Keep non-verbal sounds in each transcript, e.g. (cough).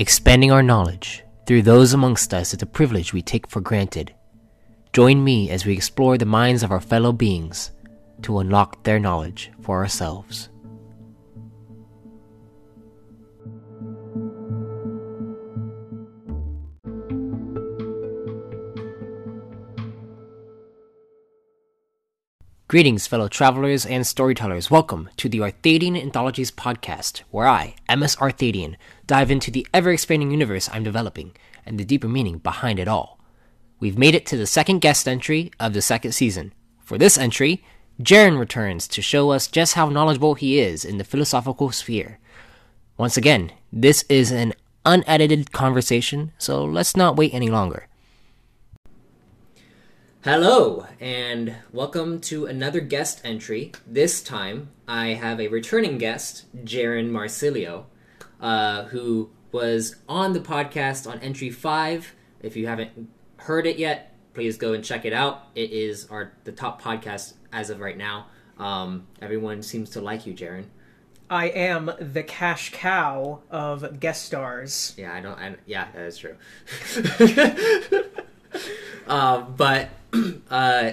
Expanding our knowledge through those amongst us is a privilege we take for granted. Join me as we explore the minds of our fellow beings to unlock their knowledge for ourselves. Greetings, fellow travelers and storytellers. Welcome to the Arthadian Anthologies podcast, where I, MS Arthadian, dive into the ever expanding universe I'm developing and the deeper meaning behind it all. We've made it to the second guest entry of the second season. For this entry, Jaron returns to show us just how knowledgeable he is in the philosophical sphere. Once again, this is an unedited conversation, so let's not wait any longer. Hello, and welcome to another guest entry. This time, I have a returning guest, Jaron Marsilio, uh, who was on the podcast on entry five. If you haven't heard it yet, please go and check it out. It is our the top podcast as of right now. Um, everyone seems to like you, Jaron. I am the cash cow of guest stars. Yeah, I don't. I, yeah, that is true. (laughs) uh, but (clears throat) uh,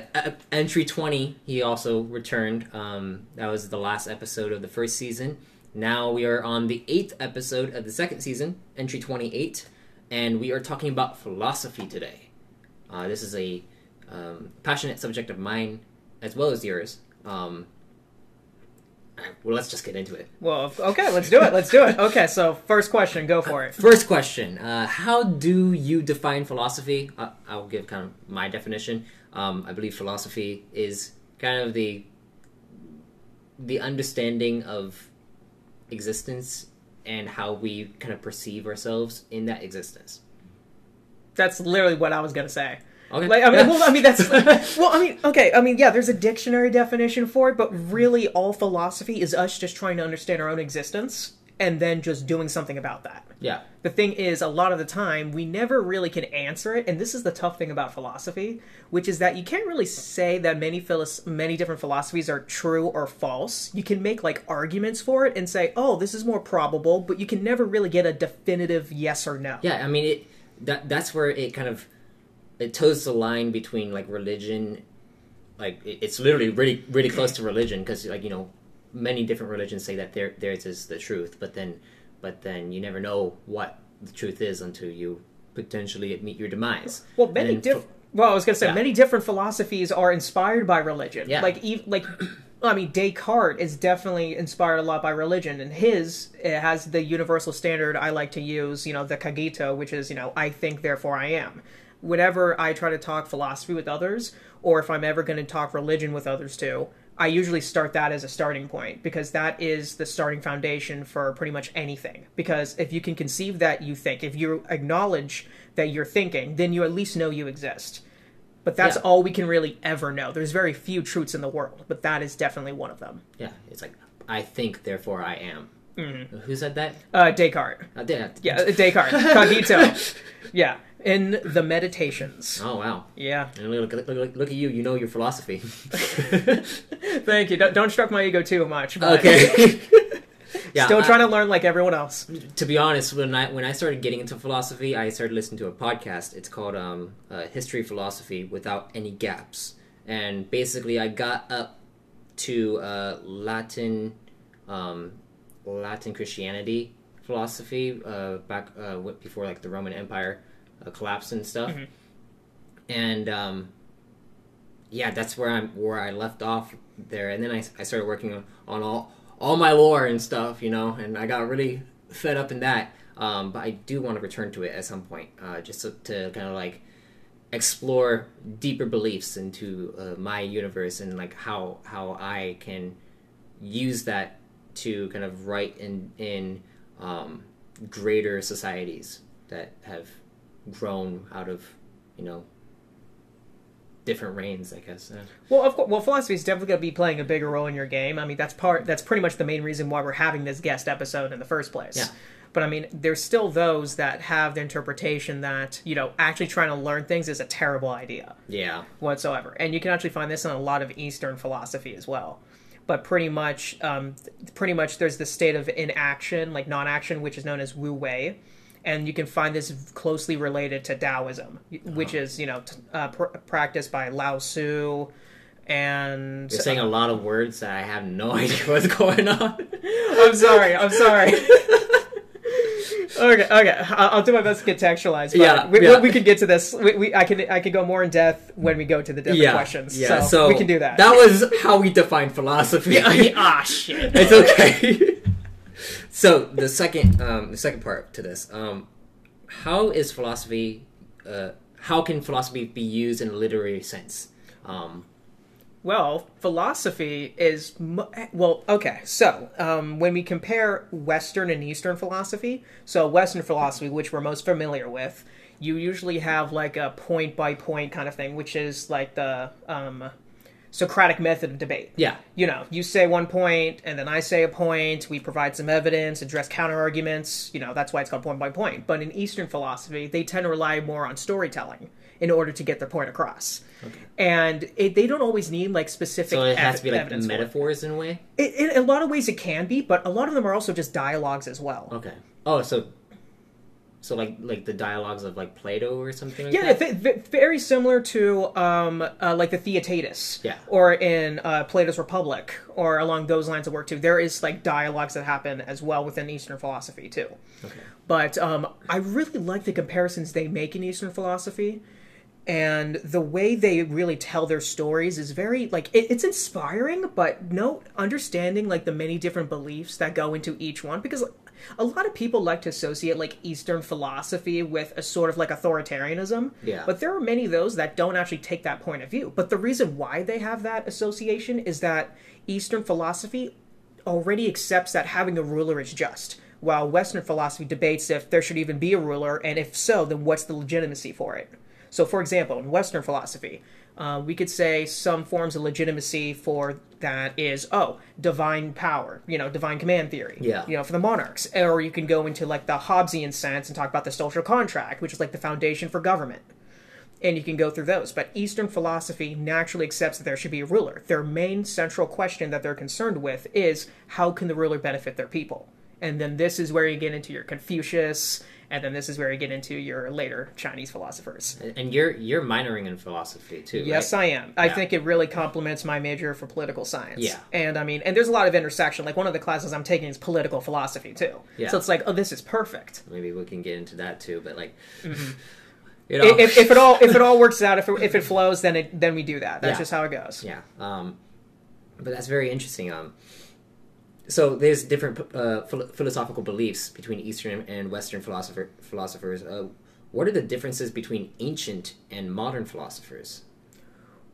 entry 20 he also returned um, that was the last episode of the first season. Now we are on the eighth episode of the second season entry 28 and we are talking about philosophy today. Uh, this is a um, passionate subject of mine as well as yours. Um, well let's just get into it Well, okay, let's do it. Let's do it. Okay, so first question, go for it. First question: uh, How do you define philosophy? Uh, I'll give kind of my definition. Um, I believe philosophy is kind of the the understanding of existence and how we kind of perceive ourselves in that existence. That's literally what I was gonna say. Okay. Like, I mean, Yeah. well, I mean, that's (laughs) well, I mean, okay, I mean, yeah, there's a dictionary definition for it, but really, all philosophy is us just trying to understand our own existence and then just doing something about that. yeah. The thing is, a lot of the time, we never really can answer it, and this is the tough thing about philosophy, which is that you can't really say that many philos- many different philosophies are true or false. You can make like arguments for it and say, "Oh, this is more probable," but you can never really get a definitive yes or no. Yeah, I mean it. That that's where it kind of it toes the line between like religion, like it- it's literally really really close to religion because like you know many different religions say that their theirs is the truth, but then but then you never know what the truth is until you potentially meet your demise. Well, many then diff- ph- Well, I was gonna say Yeah. many different philosophies are inspired by religion. Yeah. Like, ev- like, (clears throat) I mean, Descartes is definitely inspired a lot by religion, and his it has the universal standard I like to use. You know, the cogito, which is you know, I think, therefore I am. Whenever I try to talk philosophy with others, or if I'm ever going to talk religion with others too, I usually start that as a starting point because that is the starting foundation for pretty much anything. Because if you can conceive that you think, if you acknowledge that you're thinking, then you at least know you exist. But that's Yeah. all we can really ever know. There's very few truths in the world, but that is definitely one of them. yeah, it's like I think, therefore I am. Who said that? Uh, Descartes. Uh. Yeah, Descartes. Cogito. (laughs) yeah. In the Meditations. Oh wow. Yeah. And look, look, look, look at you. You know your philosophy. (laughs) Thank you. Don't, don't stroke my ego too much. But okay. (laughs) yeah. Still I- trying to learn like everyone else. to be honest, when I when I started getting into philosophy, I started listening to a podcast. It's called um, uh, History of Philosophy Without Any Gaps, and basically, I got up to uh, Latin um, Latin Christianity philosophy uh, back uh, before like the Roman Empire uh, collapsed and stuff, and um, yeah, that's where I'm where I left off there, and then I, I started working on, on all all my lore and stuff, you know, and I got really fed up in that. Um, but I do want to return to it at some point, uh, just to, to kind of like explore deeper beliefs into uh, my universe and like how how I can use that to kind of write in in um, greater societies that have grown out of you know different reigns, I guess. Well, of course, well, philosophy is definitely going to be playing a bigger role in your game. I mean, that's part. That's pretty much the main reason why we're having this guest episode in the first place. Yeah. But I mean, there's still those that have the interpretation that you know actually trying to learn things is a terrible idea yeah, whatsoever, and you can actually find this in a lot of Eastern philosophy as well. But pretty much, um, pretty much, there's the state of inaction, like non-action, which is known as Wu Wei, and you can find this closely related to Taoism, which is you know t- uh, pr- practiced by Lao Tzu. And You're saying a lot of words that I have no (laughs) idea what's going on. (laughs) I'm sorry. I'm sorry. okay, okay. I'll, do my best to contextualize. But Yeah, we, yeah. we can get to this. We, we, I can, I can go more in depth when we go to the different yeah, questions. yeah. so, So, we can do that. That was how we define philosophy. ah, (laughs) shit. it's okay. So the second, um, the second part to this, um, how is philosophy? Uh, how can philosophy be used in a literary sense? Um, Well, philosophy is well, okay. So, um, when we compare Western and Eastern philosophy, so Western philosophy, which we're most familiar with, you usually have like a point by point kind of thing, which is like the um, Socratic method of debate. yeah, You know, you say one point, and then I say a point. We provide some evidence, address counter arguments. You know, that's why it's called point by point. But in Eastern philosophy, they tend to rely more on storytelling in order to get their point across. Okay. And it, they don't always need like specific. so it has ev- to be like metaphors in a way. It, in a lot of ways, it can be, but a lot of them are also just dialogues as well. Okay. Oh, so so like like the dialogues of like Plato or something. Like Yeah, that? th- th- very similar to um, uh, like the Theaetetus, Yeah. or in uh, Plato's Republic, or along those lines of work too. There is like dialogues that happen as well within Eastern philosophy too. Okay. But um, I really like the comparisons they make in Eastern philosophy, and the way they really tell their stories is very like it, it's inspiring, but no understanding like the many different beliefs that go into each one because. A lot of people like to associate like Eastern philosophy with a sort of like authoritarianism. Yeah. But there are many of those that don't actually take that point of view. But the reason why they have that association is that Eastern philosophy already accepts that having a ruler is just, while Western philosophy debates if there should even be a ruler, and if so, then what's the legitimacy for it. So, for example, in Western philosophy, uh, we could say some forms of legitimacy for that is oh divine power you know divine command theory Yeah. you know for the monarchs or you can go into like the hobbesian sense and talk about the social contract which is like the foundation for government and you can go through those. But Eastern philosophy naturally accepts that there should be a ruler. Their main central question that they're concerned with is how can the ruler benefit their people? And then this is where you get into your Confucius, and then this is where you get into your later Chinese philosophers. And you're you're minoring in philosophy too. Yes, right? I am. I think it really complements my major for political science. Yeah. And I mean, and there's a lot of intersection. Like one of the classes I'm taking is political philosophy too. Yeah. So it's like, oh, this is perfect. Maybe we can get into that too. But like, Mm-hmm. (laughs) you know, If, if it all if it all works out, if it, if it flows, then it then we do that. That's Yeah. just how it goes. Yeah, um, but that's very interesting. Um, so there's different uh, phil- philosophical beliefs between Eastern and Western philosopher philosophers. Uh, what are the differences between ancient and modern philosophers?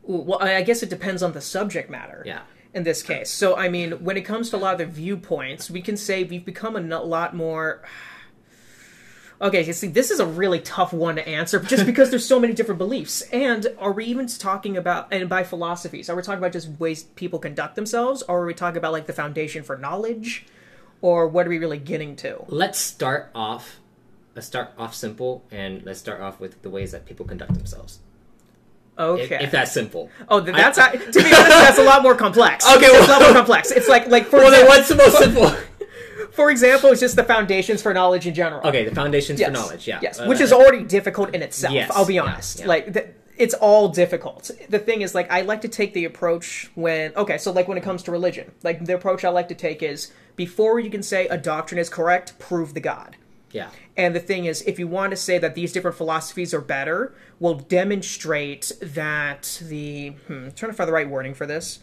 Well, I I guess it depends on the subject matter. Yeah, in this case. So, I mean, when it comes to a lot of the viewpoints, we can say we've become a lot more. Okay, see, this is a really tough one to answer just because there's so many different beliefs. And are we even talking about, and by philosophies, are we talking about just ways people conduct themselves, or are we talking about like the foundation for knowledge, or what are we really getting to? let's start off. Let's start off simple, and let's start off with the ways that people conduct themselves. Okay. if that's simple. oh, th- that's to be honest, that's a lot more complex. (laughs) Okay, well, it's a lot more complex. It's like like for Well, then what's the most simple? (laughs) for example, it's just the foundations for knowledge in general. okay, the foundations yes. for knowledge. Yeah, Yes, Uh, which is already difficult in itself. Yes, I'll be honest. yeah. Like th- it's all difficult. The thing is, like, I like to take the approach when okay, so like when it comes to religion, like the approach I like to take is before you can say a doctrine is correct, prove the God. yeah. And the thing is, if you want to say that these different philosophies are better, we'll demonstrate that the. Hmm, I'm trying to find the right wording for this.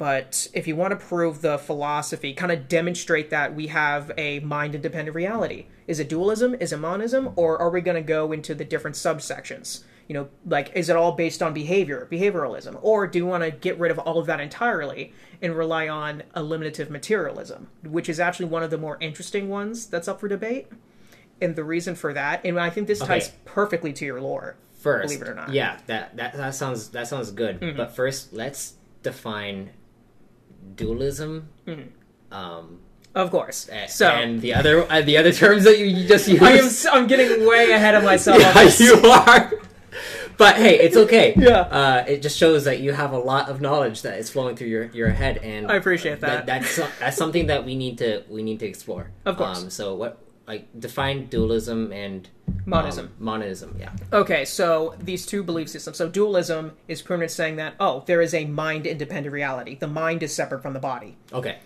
But if you want to prove the philosophy, kind of demonstrate that we have a mind independent reality. Is it dualism? Is it monism? Or are we going to go into the different subsections? You know, like, is it all based on behavior, behavioralism? Or do you want to get rid of all of that entirely and rely on eliminative materialism, which is actually one of the more interesting ones that's up for debate? and the reason for that, and I think this ties Okay. perfectly to your lore. First, Believe it or not. Mm-hmm. yeah, that that, that sounds that sounds good. But first, let's define dualism. Um, Of course. a- So and the other uh, the other terms that you, you just used. I am I'm getting way (laughs) ahead of myself. yeah, you are. But hey, it's okay. (laughs) Yeah. Uh, it just shows that you have a lot of knowledge that is flowing through your, your head, and I appreciate that. that's that's something that we need to we need to explore. Of course. Um, so what like define dualism and Monism. um, monism. Yeah. Okay, so these two belief systems. So dualism is pretty much saying that oh, there is a mind independent reality. The mind is separate from the body. Okay.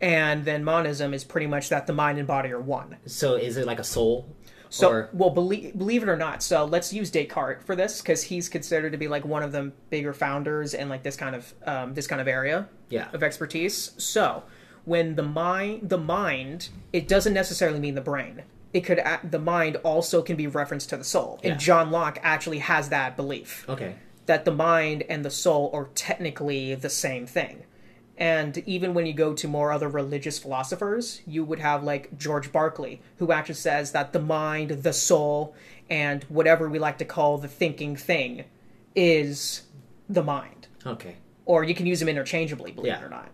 And then monism is pretty much that the mind and body are one. So is it like a soul? So, or well, believe believe it or not, so let's use Descartes for this because he's considered to be like one of the bigger founders in like this kind of um, this kind of area yeah. of expertise. So, when the mind, the mind, it doesn't necessarily mean the brain. It could the mind also can be referenced to the soul, Yeah. and John Locke actually has that belief Okay. that the mind and the soul are technically the same thing. And even when you go to more other religious philosophers, you would have like George Berkeley, who actually says that the mind, the soul, and whatever we like to call the thinking thing is the mind. Okay. Or you can use them interchangeably, believe Yeah. it or not.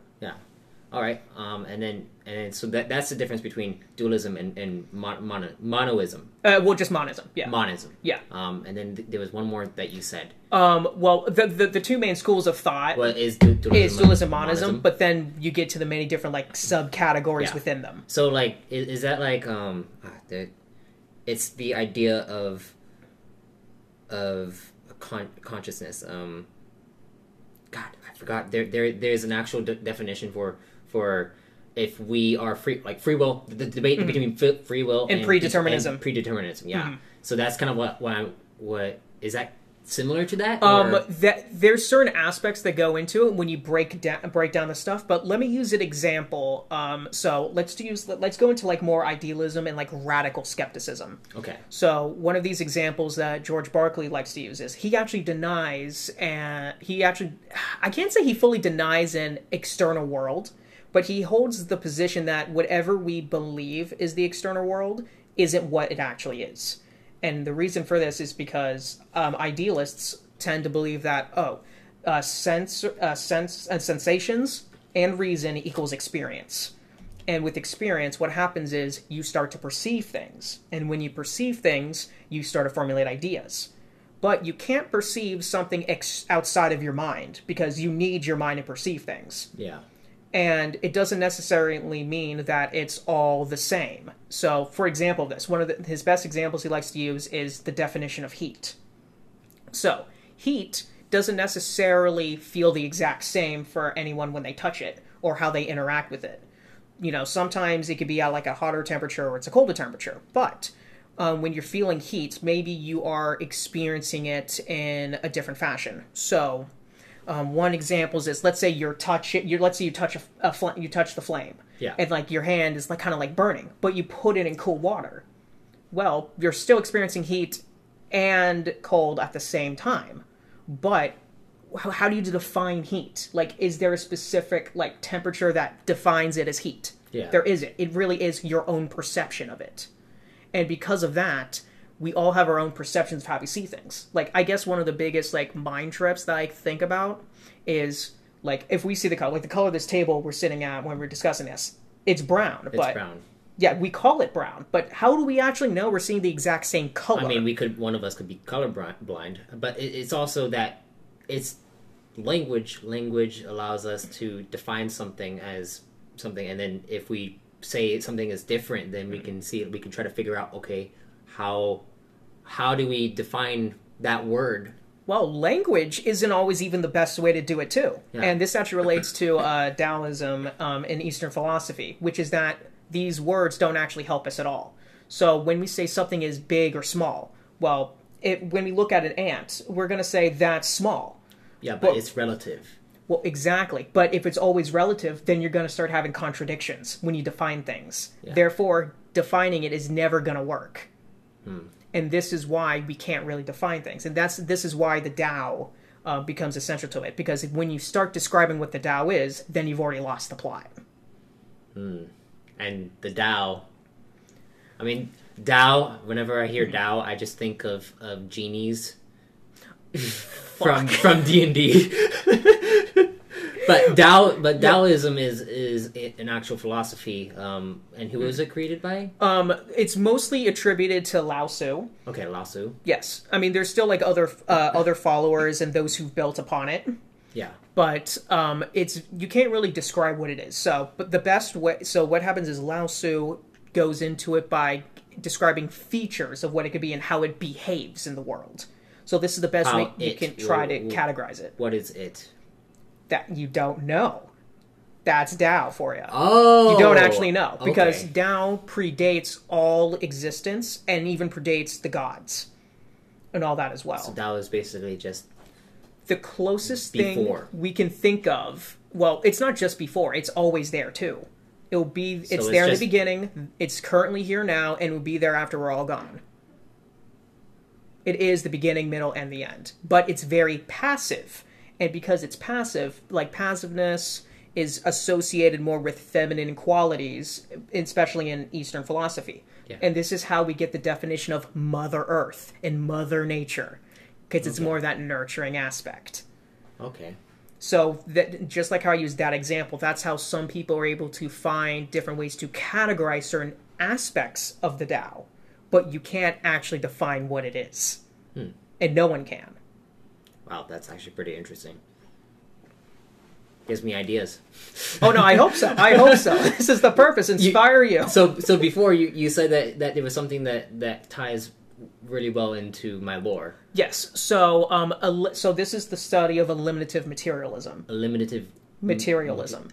All right. Um, and then and then so that that's the difference between dualism and and mon- mono, monoism, Uh, well, just monism. Yeah. monism. yeah. Um, and then th- there was one more that you said. Um, well, the, the the two main schools of thought What is du- dualism? is dualism, and monism, but then you get to the many different like subcategories Yeah. within them. So like, is, is that like um, ah, the, it's the idea of of con- consciousness. Um, God, I forgot. There there there's an actual de- definition for for if we are free like free will. The debate between f- free will Mm-hmm. And predeterminism. and predeterminism. Yeah. Mhm. So that's kind of what what I'm, what is that similar to that? Um, that there's certain aspects that go into it when you break down break down the stuff. But let me use an example. Um, so let's use let's go into like more idealism and like radical skepticism. okay. So one of these examples that George Berkeley likes to use is he actually denies and he actually I can't say he fully denies an external world, but he holds the position that whatever we believe is the external world isn't what it actually is. And the reason for this is because um, idealists tend to believe that oh, uh, sense, uh, sense, uh, sensations and reason equals experience. And with experience, what happens is you start to perceive things. And when you perceive things, you start to formulate ideas. But you can't perceive something ex- outside of your mind because you need your mind to perceive things. Yeah. And it doesn't necessarily mean that it's all the same. So, for example, this one of the, his best examples he likes to use is the definition of heat. So, heat doesn't necessarily feel the exact same for anyone when they touch it or how they interact with it. You know, sometimes it could be at like a hotter temperature or it's a colder temperature. But um, when you're feeling heat, maybe you are experiencing it in a different fashion. So, um, one example is let's say you're touch you let's say you touch a, a fl- you touch the flame, Yeah. and like your hand is like kind of like burning, but you put it in cool water. Well, you're still experiencing heat and cold at the same time, but how, how do you define heat? Like, is there a specific like temperature that defines it as heat? Yeah. There isn't. It really is your own perception of it, and because of that, we all have our own perceptions of how we see things. Like, I guess one of the biggest like mind trips that I think about is like if we see the color, like the color of this table we're sitting at when we're discussing this, it's brown. It's but brown. yeah, we call it brown. But how do we actually know we're seeing the exact same color? I mean, we could one of us could be color blind, but it's also that it's language. Language allows us to define something as something, and then if we say something is different, then we can see it. we can try to figure out okay how how do we define that word? Well, language isn't always even the best way to do it too, Yeah. and this actually relates to uh, Taoism um, in Eastern philosophy, which is that these words don't actually help us at all. So when we say something is big or small, well, it, when we look at an ant, we're going to say that's small. Yeah, but Well- it's relative. Well, exactly. But if it's always relative, then you're going to start having contradictions when you define things. Yeah. Therefore, defining it is never going to work. And this is why we can't really define things. And that's this is why the Tao uh, becomes essential to it. Because when you start describing what the Tao is, then you've already lost the plot. and the Tao. I mean, Tao. Whenever I hear Tao, I just think of of genies (laughs) from from D and D. (laughs) But (laughs) Tao, but Taoism is is an actual philosophy. Um, and who was it created by? Um, it's mostly attributed to Lao Tzu. Okay, Lao Tzu. Yes, I mean there's still like other uh, other followers and those who've built upon it. Yeah, but um, it's you can't really describe what it is. So, but the best way. So what happens is Lao Tzu goes into it by describing features of what it could be and how it behaves in the world. So this is the best How way you can try to categorize it. What is it? That you don't know. That's Tao for you. Oh, You don't oh, actually know because okay. Tao predates all existence and even predates the gods and all that as well. So that was basically just the closest Before. thing we can think of well it's not just before it's always there too it'll be it's it's there just- in the beginning it's currently here now and will be there after we're all gone it is the beginning middle and the end but it's very passive and because it's passive like passiveness is associated more with feminine qualities especially in eastern philosophy Yeah. and this is how we get the definition of mother earth and mother nature because it's Okay. more of that nurturing aspect okay. so that just like how I used that example, that's how some people are able to find different ways to categorize certain aspects of the Tao, but you can't actually define what it is, Hmm. and no one can. Wow, that's actually pretty interesting. Gives me ideas. Oh no, I hope so. I hope so. (laughs) This is the purpose: inspire you. So, so before you you said that that it was something that that ties really well into my lore, Yes. So, um, el- so this is the study of eliminative materialism. eliminative. Materialism.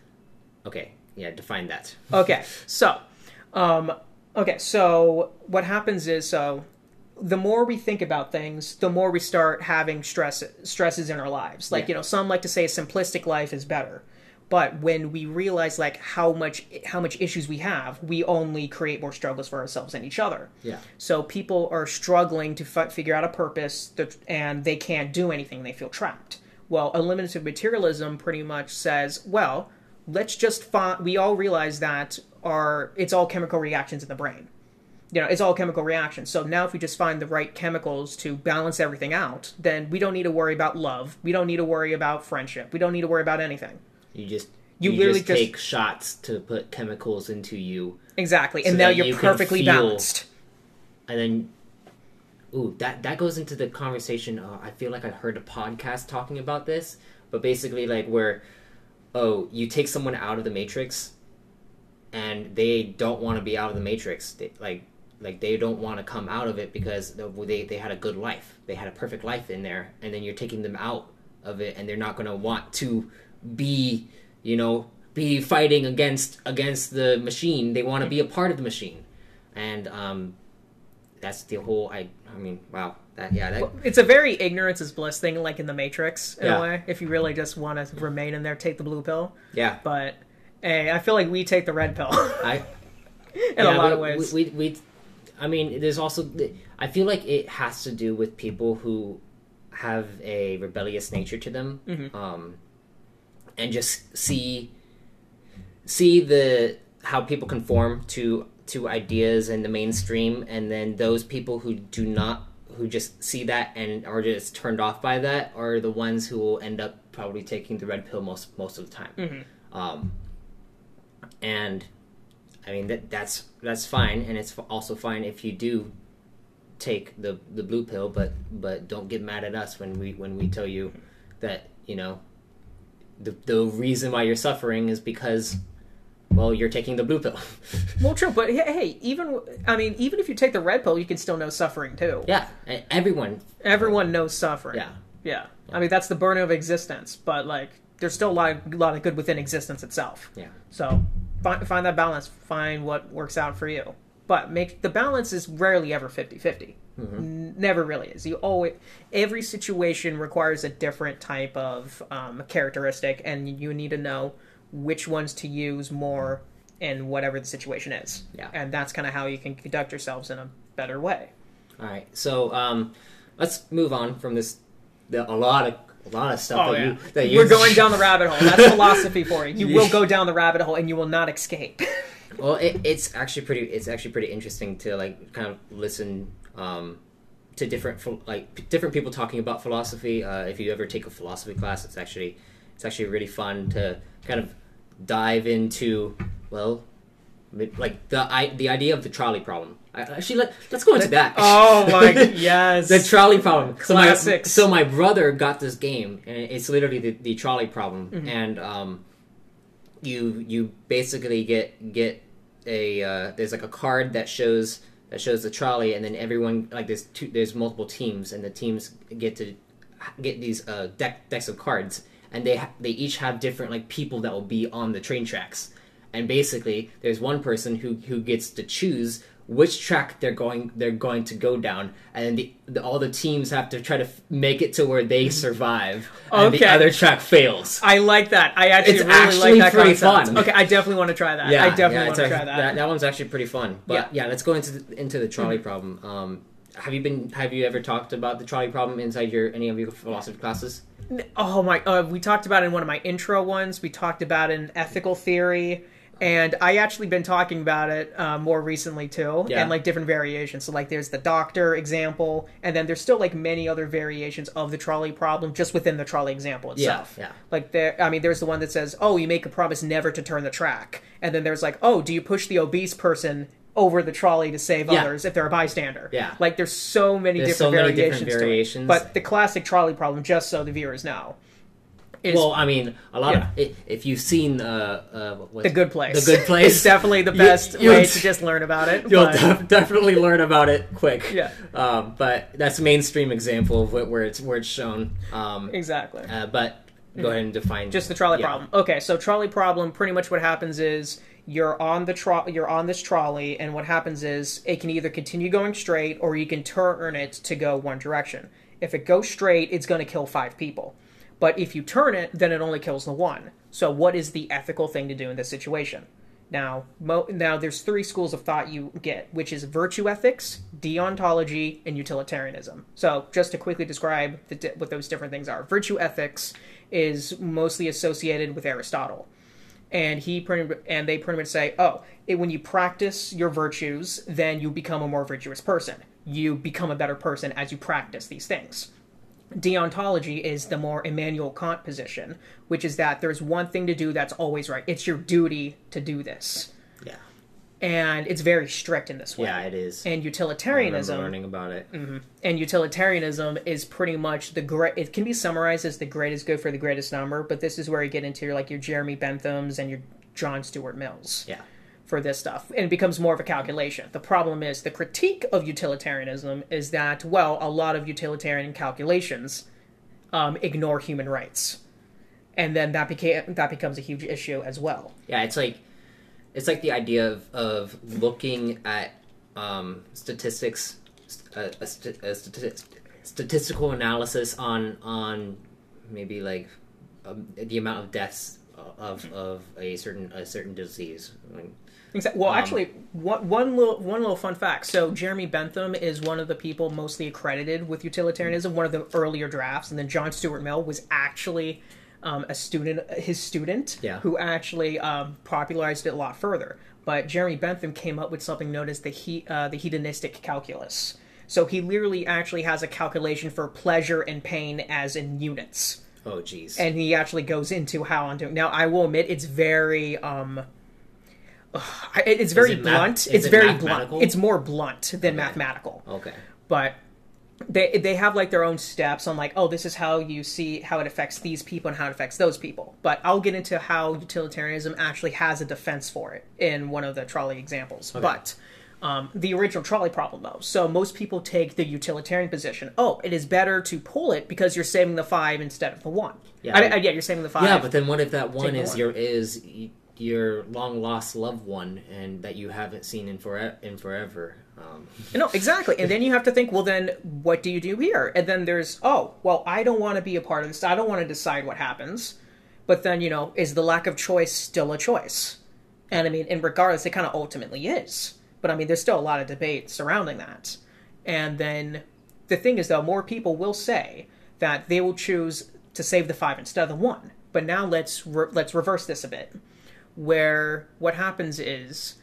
Okay, yeah, define that. Okay, so, um, okay, so what happens is, so the more we think about things, the more we start having stress stresses in our lives. Like Yeah. you know, some like to say a simplistic life is better, but when we realize like how much how much issues we have, we only create more struggles for ourselves and each other. Yeah. So people are struggling to fi- figure out a purpose, that, and they can't do anything. They feel trapped. Well, eliminative materialism pretty much says, well, let's just find. We all realize that our it's all chemical reactions in the brain. You know, it's all chemical reactions. So now, if we just find the right chemicals to balance everything out, then we don't need to worry about love. We don't need to worry about friendship. We don't need to worry about anything. You just You you, literally just just- take shots to put chemicals into you, Exactly. So And now you're you perfectly feel- balanced. and then. Ooh, that that goes into the conversation. Uh, I feel like I heard a podcast talking about this, but basically, like where, oh, you take someone out of the matrix, and they don't want to be out of the matrix. They, like, like they don't want to come out of it because they they had a good life. They had a perfect life in there, and then you're taking them out of it, and they're not going to want to be, you know, be fighting against against the machine. They want to be a part of the machine, and um, that's the whole. I I mean, wow, that yeah, that It's a very ignorance is bliss thing, like in the Matrix, in Yeah. a way. If you really just want to remain in there, take the blue pill. yeah. But hey, I feel like we take the red pill I (laughs) in yeah, a lot we, of ways. We, we, we, I mean, there's also. I feel like it has to do with people who have a rebellious nature to them, Mm-hmm. um, and just see see the how people conform to to ideas in the mainstream, and then those people who do not who just see that and are just turned off by that are the ones who will end up probably taking the red pill most most of the time. Mm-hmm. Um, and I mean that that's that's fine, and it's also fine if you do take the the blue pill, but but don't get mad at us when we when we tell you that you know the the reason why you're suffering is because well you're taking the blue pill. (laughs) well, true, but hey, hey, even I mean, even if you take the red pill, you can still know suffering too. yeah, everyone. Everyone knows suffering. Yeah, yeah. I mean, that's the burden of existence. But like, there's still a lot, of, lot of good within existence itself. yeah, So find, find that balance. Find what works out for you. But make the balance is rarely ever 50 50. N- Never really is. You always every situation requires a different type of um, characteristic, and you need to know which ones to use more in whatever the situation is. Yeah. and that's kind of how you can conduct yourselves in a better way. All right, so um, let's move on from this. The, a lot of a lot of stuff Oh, that yeah. you that you We're going down the rabbit hole. That's (laughs) philosophy for you. You will go down the rabbit hole, and you will not escape. (laughs) Well, it, it's actually pretty. It's actually pretty interesting to like kind of listen um, to different like different people talking about philosophy. Uh, if you ever take a philosophy class, it's actually it's actually really fun to kind of dive into well, like the I, the idea of the trolley problem. Actually, let, let's go into that. oh my (laughs) yes, the trolley problem. So my, so my brother got this game, and it's literally the, the trolley problem, Mm-hmm. and um, you you basically get get a uh, there's like a card that shows that shows the trolley, and then everyone like there's two there's multiple teams, and the teams get to get these uh, deck decks of cards, and they ha- they each have different like people that will be on the train tracks, and basically there's one person who who gets to choose which track they're going they're going to go down and the, the, all the teams have to try to f- make it to where they survive and the other track fails I like that. I actually It's really actually like that pretty concept. fun. Okay, I definitely want to try that. Yeah, I definitely want to try that. that one's actually pretty fun but Yeah. Mm-hmm. yeah, let's go into the, into the trolley problem um have you been have you ever talked about the trolley problem inside your any of your philosophy classes Oh my! Uh, we talked about it in one of my intro ones. We talked about it in ethical theory, and I actually been talking about it uh, more recently too, Yeah. and like different variations. So like, there's the doctor example, and then there's still like many other variations of the trolley problem just within the trolley example itself. yeah. Like there, I mean, there's the one that says, "Oh, you make a promise never to turn the track," and then there's like, "Oh, do you push the obese person?" Over the trolley to save Yeah. others if they're a bystander. Yeah. like there's so many There's different so many variations. different variations. But the classic trolley problem, just so the viewers know, is well i mean a lot Yeah. of i if you've seen uh, uh what's- the good place. the good (laughs) place It's definitely the best you'll- way (laughs) to just learn about it. You'll but- def- definitely learn about it quick. Yeah. Um, but that's a mainstream example of wh- where it's where it's shown. Um, exactly. uh, but go ahead and define just the trolley yeah. problem. Okay, so trolley problem. Pretty much what happens is you're on the tro- you're on this trolley, and what happens is it can either continue going straight or you can turn it to go one direction. If it goes straight, it's going to kill five people. But if you turn it, then it only kills the one. So what is the ethical thing to do in this situation? Now, mo- now there's three schools of thought you get, which is virtue ethics, deontology, and utilitarianism. So, just to quickly describe di- what those different things are, virtue ethics is mostly associated with Aristotle, and he pretty and they pretty much say, oh, it, when you practice your virtues, then you become a more virtuous person. You become a better person as you practice these things deontology is the more Immanuel Kant position, which is that there's one thing to do that's always right. It's your duty to do this. Yeah. And it's very strict in this way. Yeah, it is. And utilitarianism learning about it. Mm-hmm. and utilitarianism is pretty much the great it can be summarized as the greatest good for the greatest number, but this is where you get into your like your Jeremy Benthams and your John Stuart Mills Yeah. For this stuff and it becomes more of a calculation. The problem is the critique of utilitarianism is that well a lot of utilitarian calculations um, ignore human rights. And then that became that becomes a huge issue as well. Yeah, it's like it's like the idea of, of looking at um, statistics, a, a, st- a stati- statistical analysis on on maybe like um, the amount of deaths of of a certain a certain disease. Exactly. Well, Um, actually, one, one little one little fun fact. So Jeremy Bentham is one of the people mostly accredited with utilitarianism, one of the earlier drafts, and then John Stuart Mill was actually um, a student, his student, Yeah. who actually um, popularized it a lot further. But Jeremy Bentham came up with something known as the he, uh, the hedonistic calculus. So he literally actually has a calculation for pleasure and pain as in units oh, jeez. and he actually goes into how I'm doing. Now, I will admit it's very um, it's very it blunt. it's it very blunt. It's more blunt than mathematical, okay. but they they have like their own steps on like oh this is how you see how it affects these people and how it affects those people. But I'll get into how utilitarianism actually has a defense for it in one of the trolley examples. But um, the original trolley problem, though. So most people take the utilitarian position. Oh, it is better to pull it because you're saving the five instead of the one. Yeah. I, I- yeah, you're saving the five. Yeah, but then what if that one is one. your is your long lost loved one and that you haven't seen in forever in forever? Um, No, exactly. And then you have to think, well, then what do you do here? And then there's, oh, well, I don't want to be a part of this. I don't want to decide what happens. But then, you know, is the lack of choice still a choice? And I mean, in regardless, it kind of ultimately is. But I mean, there's still a lot of debate surrounding that. And then the thing is, though, more people will say that they will choose to save the five instead of the one. But now let's re- let's reverse this a bit, where what happens is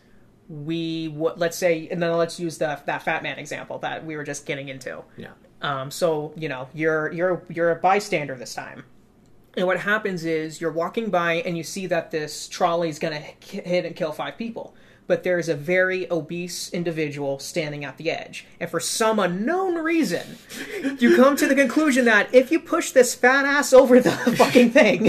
we w- let's say and then let's use the that fat man example that we were just getting into. Yeah. um, so you know you're you're you're a bystander this time. And what happens is you're walking by and you see that this trolley is going to hit and kill five people but there's a very obese individual standing at the edge and for some unknown reason you come to the conclusion that if you push this fat ass over the (laughs) fucking thing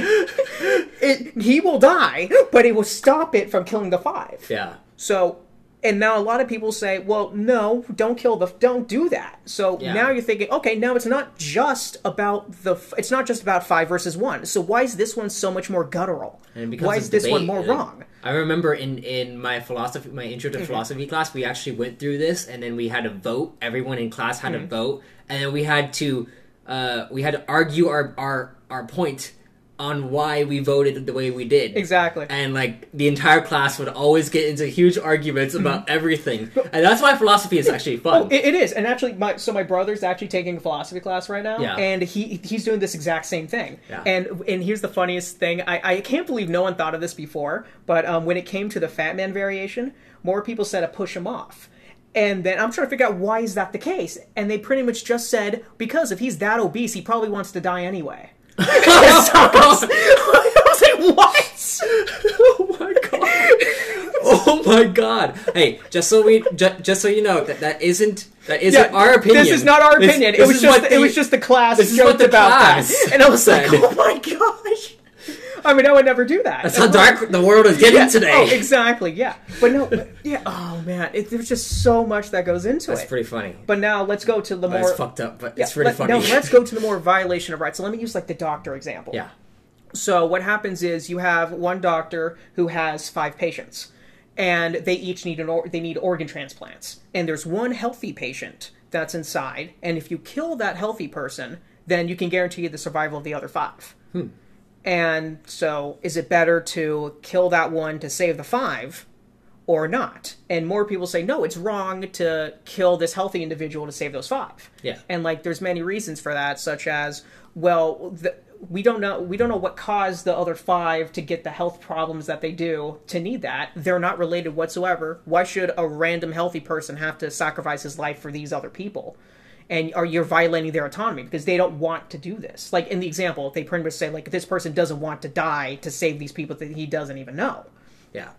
it, he will die but it will stop it from killing the five Yeah. so and now a lot of people say, well, no, don't kill the, don't do that. So Yeah. now you're thinking, okay, now it's not just about the, it's not just about five versus one. So why is this one so much more guttural? And because Why is this one more wrong? I remember in in my philosophy, my intro Mm-hmm. to philosophy class, we actually went through this, and then we had to vote. Everyone in class had Mm-hmm. to vote, and then we had to uh, we had to argue our our our point on why we voted the way we did. Exactly. And like the entire class would always get into huge arguments about Mm-hmm. everything, and that's why philosophy is actually fun. It, it is, and actually, my so my brother's actually taking a philosophy class right now, Yeah. and he he's doing this exact same thing. Yeah. And and here's the funniest thing: I, I can't believe no one thought of this before, but um, when it came to the Fat Man variation, more people said to push him off. And then I'm trying to figure out why is that the case, and they pretty much just said because if he's that obese, he probably wants to die anyway. Oh (laughs) I was like, what? (laughs) oh my god! (laughs) Oh my god! Hey, just so we, ju- just so you know that that isn't that isn't our opinion. This is not our opinion. this it was just what it was just the class this joked the about class that, and I was like, oh my gosh. I mean, I would never do that. That's how dark the world is getting Yeah, today. Oh, exactly. Yeah, but no, but, yeah. Oh man, it, there's just so much that goes into That's it. That's pretty funny. But now let's go to the more. it's fucked up, but yeah, it's pretty let- funny. No, let's go to the more violation of rights. So let me use like the doctor example. yeah. So what happens is you have one doctor who has five patients, and they each need an or- they need organ transplants. And there's one healthy patient that's inside, and if you kill that healthy person, then you can guarantee the survival of the other five. Hmm. And so, is it better to kill that one to save the five, or not? And more people say no, it's wrong to kill this healthy individual to save those five. Yeah. And like, there's many reasons for that, such as, well, the, we don't know we don't know what caused the other five to get the health problems that they do to need that. They're not related whatsoever. Why should a random healthy person have to sacrifice his life for these other people? And are you're violating their autonomy because they don't want to do this? Like in the example, if they pretty much say like this person doesn't want to die to save these people that he doesn't even know. Yeah.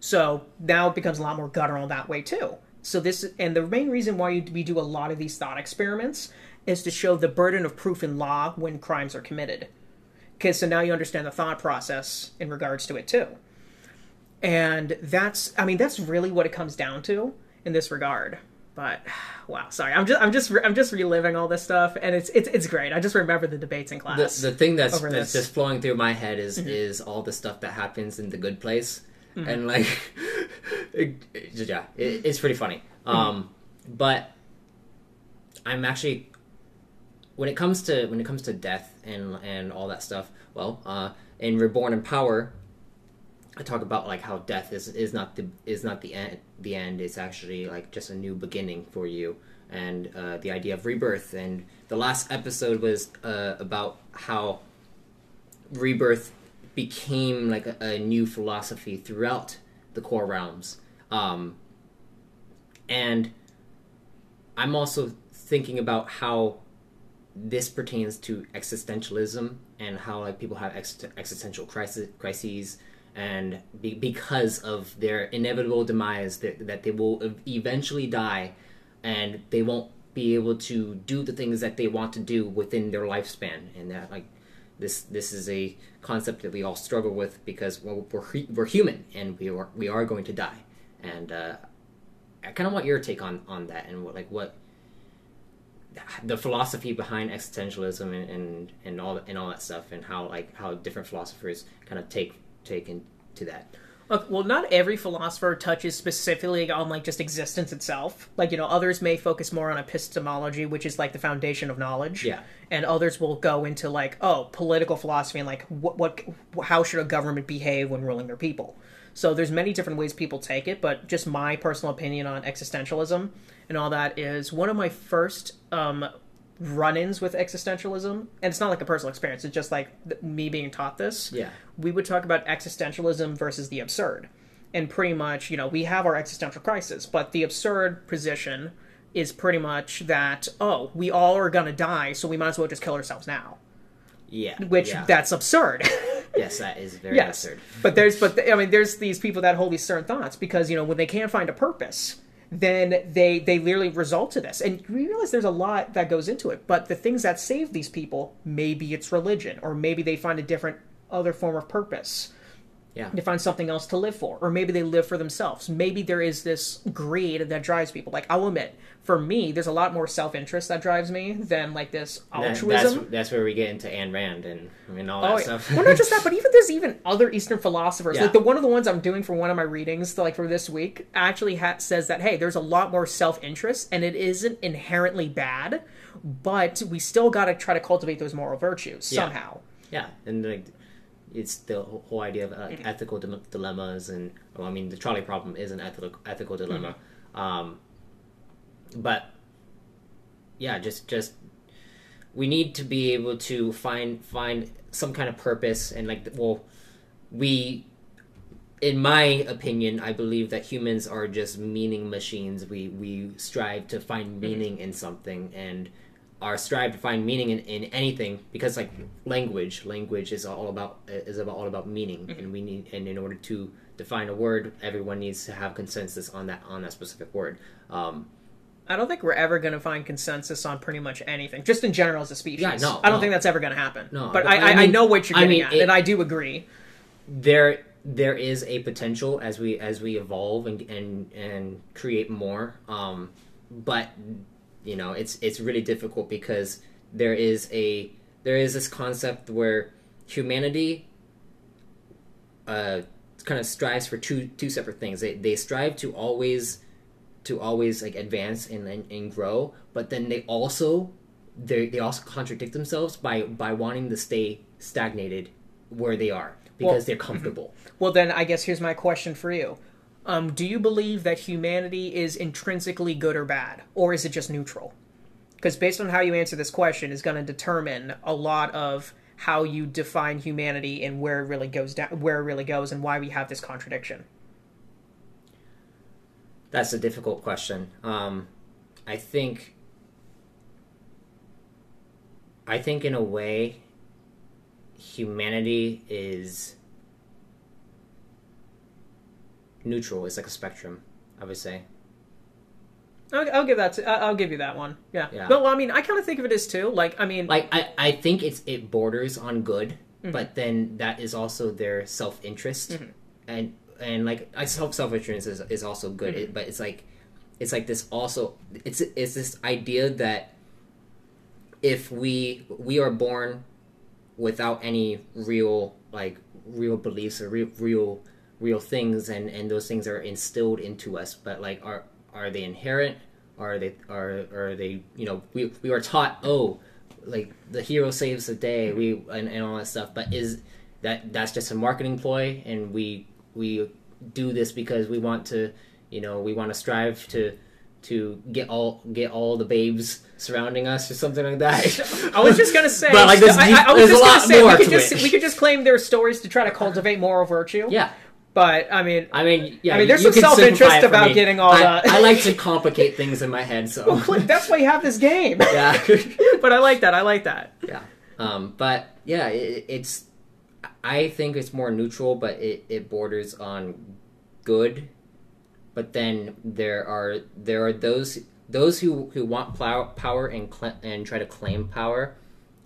So now it becomes a lot more guttural that way too. So this and the main reason why we do a lot of these thought experiments is to show the burden of proof in law when crimes are committed. Because so now you understand the thought process in regards to it too. And that's I mean that's really what it comes down to in this regard. But (sighs) wow, sorry, I'm just I'm just I'm just reliving all this stuff, and it's it's it's great. I just remember the debates in class. the thing that's, that's just flowing through my head is Mm-hmm. is all the stuff that happens in the good place, and like, (laughs) it, it- yeah, it, it's pretty funny. Mm-hmm. Um, but I'm actually when it comes to when it comes to death and and all that stuff. Well, uh, in Reborn in Power, I talk about like how death is is not the is not the end. The end It's actually like just a new beginning for you, and uh, the idea of rebirth. And the last episode was uh, about how rebirth became like a, a new philosophy throughout the core realms. Um, and I'm also thinking about how this pertains to existentialism and how like people have ex- existential crisis, crises and be- because of their inevitable demise that, that they will eventually die and they won't be able to do the things that they want to do within their lifespan. And that like this this is a concept that we all struggle with because well, we're we're human and we are we are going to die. And uh, I kind of want your take on on that and what like what the philosophy behind existentialism and, and, and all and all that stuff and how like how different philosophers kind of take take to that. Look, well, not every philosopher touches specifically on like just existence itself. Like you know, others may focus more on epistemology, which is like the foundation of knowledge. Yeah. And others will go into like oh, political philosophy and like what what how should a government behave when ruling their people. So there's many different ways people take it, but just my personal opinion on existentialism and all that is one of my first um, run-ins with existentialism, and it's not like a personal experience. It's just like th- me being taught this Yeah. we would talk about existentialism versus the absurd. And pretty much, you know, we have our existential crisis, but the absurd position is pretty much that, oh, we all are going to die, so we might as well just kill ourselves now. Yeah. Which, yeah. that's absurd. (laughs) yes, that is very yes. absurd. But there's, but I mean, there's these people that hold these certain thoughts because, you know, when they can't find a purpose, then they they literally result to this. And we realize there's a lot that goes into it but the things that save these people maybe it's religion or maybe they find a different other form of purpose Yeah. They find something else to live for, or maybe they live for themselves. Maybe there is this greed that drives people. Like I'll admit, for me, there's a lot more self interest that drives me than like this That- altruism. that's that's where we get into Ayn Rand and I mean all that Oh, stuff. well, not just that, but (laughs) even there's even other Eastern philosophers. Yeah. Like the one of the ones I'm doing for one of my readings, like for this week, actually ha- says that hey, there's a lot more self interest, and it isn't inherently bad, but we still got to try to cultivate those moral virtues Yeah. somehow. Yeah, and like it's the whole idea of like, Mm-hmm. ethical dile- dilemmas, and well, I mean the trolley problem is an ethical ethical dilemma, Mm-hmm. um, but yeah, just just we need to be able to find find some kind of purpose and like well, we. In my opinion, I believe that humans are just meaning machines. We we strive to find meaning in something, and our strive to find meaning in, in anything because like language language is all about is about all about meaning and we need and in order to define a word everyone needs to have consensus on that on that specific word um I don't think we're ever going to find consensus on pretty much anything, just in general as a species. Yeah, no, I don't no. think that's ever going to happen. No, but but I, I I, I know what you're I getting mean, at, it- and I do agree. there there is a potential as we as we evolve and and and create more um but you know it's it's really difficult because there is a there is this concept where humanity uh kind of strives for two two separate things. They they strive to always to always like advance and and, and grow but then they also they they also contradict themselves by by wanting to stay stagnated where they are because Well, they're comfortable. Well, then I guess here's my question for you. Um, do you believe that humanity is intrinsically good or bad, or is it just neutral? Because based on how you answer this question is going to determine a lot of how you define humanity and where it really goes down, where it really goes, and why we have this contradiction. That's a difficult question. Um, I think. I think in a way, humanity is neutral. It's like a spectrum. I would say. I'll, I'll give that. To, I'll give you that one. Yeah. Yeah. But Well, I mean, I kind of think of it as two. Like, I mean, Like I, I think it's it borders on good, mm-hmm. but then that is also their self interest, mm-hmm. and and like I self self interest is, is also good, mm-hmm. it, but it's like it's like this also it's it's this idea that if we we are born without any real like real beliefs or real real real things and and those things are instilled into us but like are are they inherent are they are are they you know we we are taught oh like the hero saves the day we and, and all that stuff but is that that's just a marketing ploy and we we do this because we want to you know we want to strive to to get all get all the babes surrounding us or something like that I was just gonna say. But, like, there's I, I, I was just gonna say we could just we could just claim their stories to try to cultivate moral virtue. yeah But I mean, I mean, yeah. I mean, there's some self-interest about me. getting all I, the- I like to complicate things in my head, so that's why you have this game. (laughs) yeah, (laughs) but I like that. I like that. yeah. Um, but yeah, it, it's. I think it's more neutral, but it, it borders on good. But then there are there are those those who, who want plow, power and cl- and try to claim power,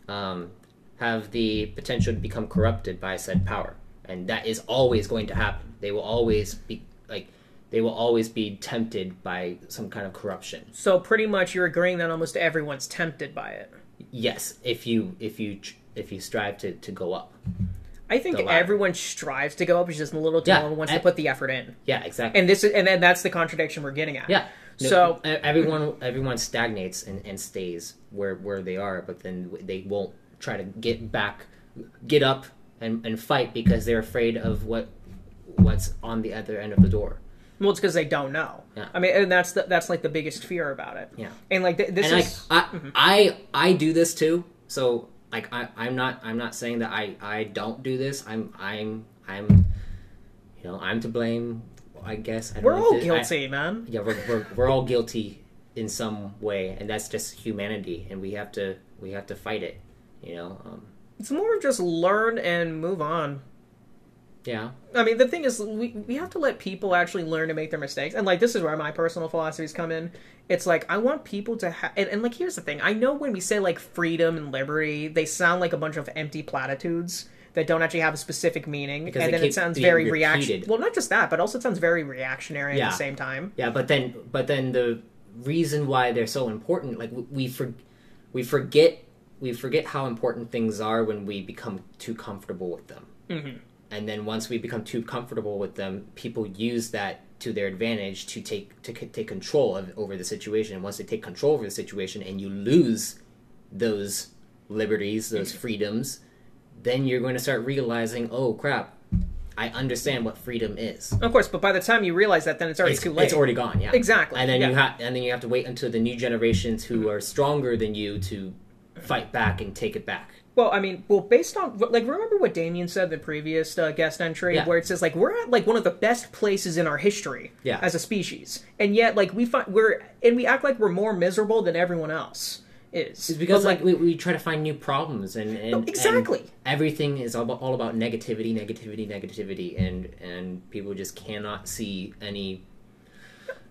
um, have the potential to become corrupted by said power, and that is always going to happen. They will always be like they will always be tempted by some kind of corruption. So pretty much, you're agreeing that almost everyone's tempted by it. Yes, if you if you if you strive to, to go up. I think everyone strives to go up. It's just a little too Yeah, one wants to put the effort in. Yeah, exactly. And this is, and then that's the contradiction we're getting at. yeah. No, So- everyone everyone stagnates and, and stays where where they are, but then they won't try to get back, get up and, and fight because they're afraid of what what's on the other end of the door. Well, it's because they don't know. Yeah. I mean, and that's the, that's like the biggest fear about it. Yeah. And like th- this and like is I, Mm-hmm. I I do this too. So like I I'm not I'm not saying that I I don't do this. I'm I'm I'm you know I'm to blame. I guess I don't we're all it- I- guilty, man. yeah we're, we're, we're all guilty in some way and that's just humanity and we have to we have to fight it you know um, It's more of just learn and move on. yeah I mean, the thing is, we we have to let people actually learn to make their mistakes, and like this is where my personal philosophies come in. It's like I want people to have, and, and like here's the thing: I know when we say like freedom and liberty, they sound like a bunch of empty platitudes. that don't actually have a specific meaning, Because and then it sounds very reaction. repeated. Well, not just that, but also it sounds very reactionary Yeah. at the same time. Yeah, but then but then the reason why they're so important, like we we, for, we forget we forget how important things are when we become too comfortable with them. Mm-hmm. And then once we become too comfortable with them, people use that to their advantage to take to c- take control of over the situation. And once they take control over the situation, and you lose those liberties, those freedoms, then you're going to start realizing, oh crap, I understand what freedom is Of course, but by the time you realize that, then it's already it's, too late. it's already gone. Yeah, Exactly, And then you have and then you have to wait until the new generations who are stronger than you to fight back and take it back. Well, I mean, well, based on like, remember what Damien said the previous uh, guest entry, Yeah. where it says like we're at like one of the best places in our history Yeah. as a species, and yet like we find we're and we act like we're more miserable than everyone else is. It's because But, like we, we try to find new problems and, and No, exactly. and everything is all about, all about negativity, negativity, negativity, and and people just cannot see any.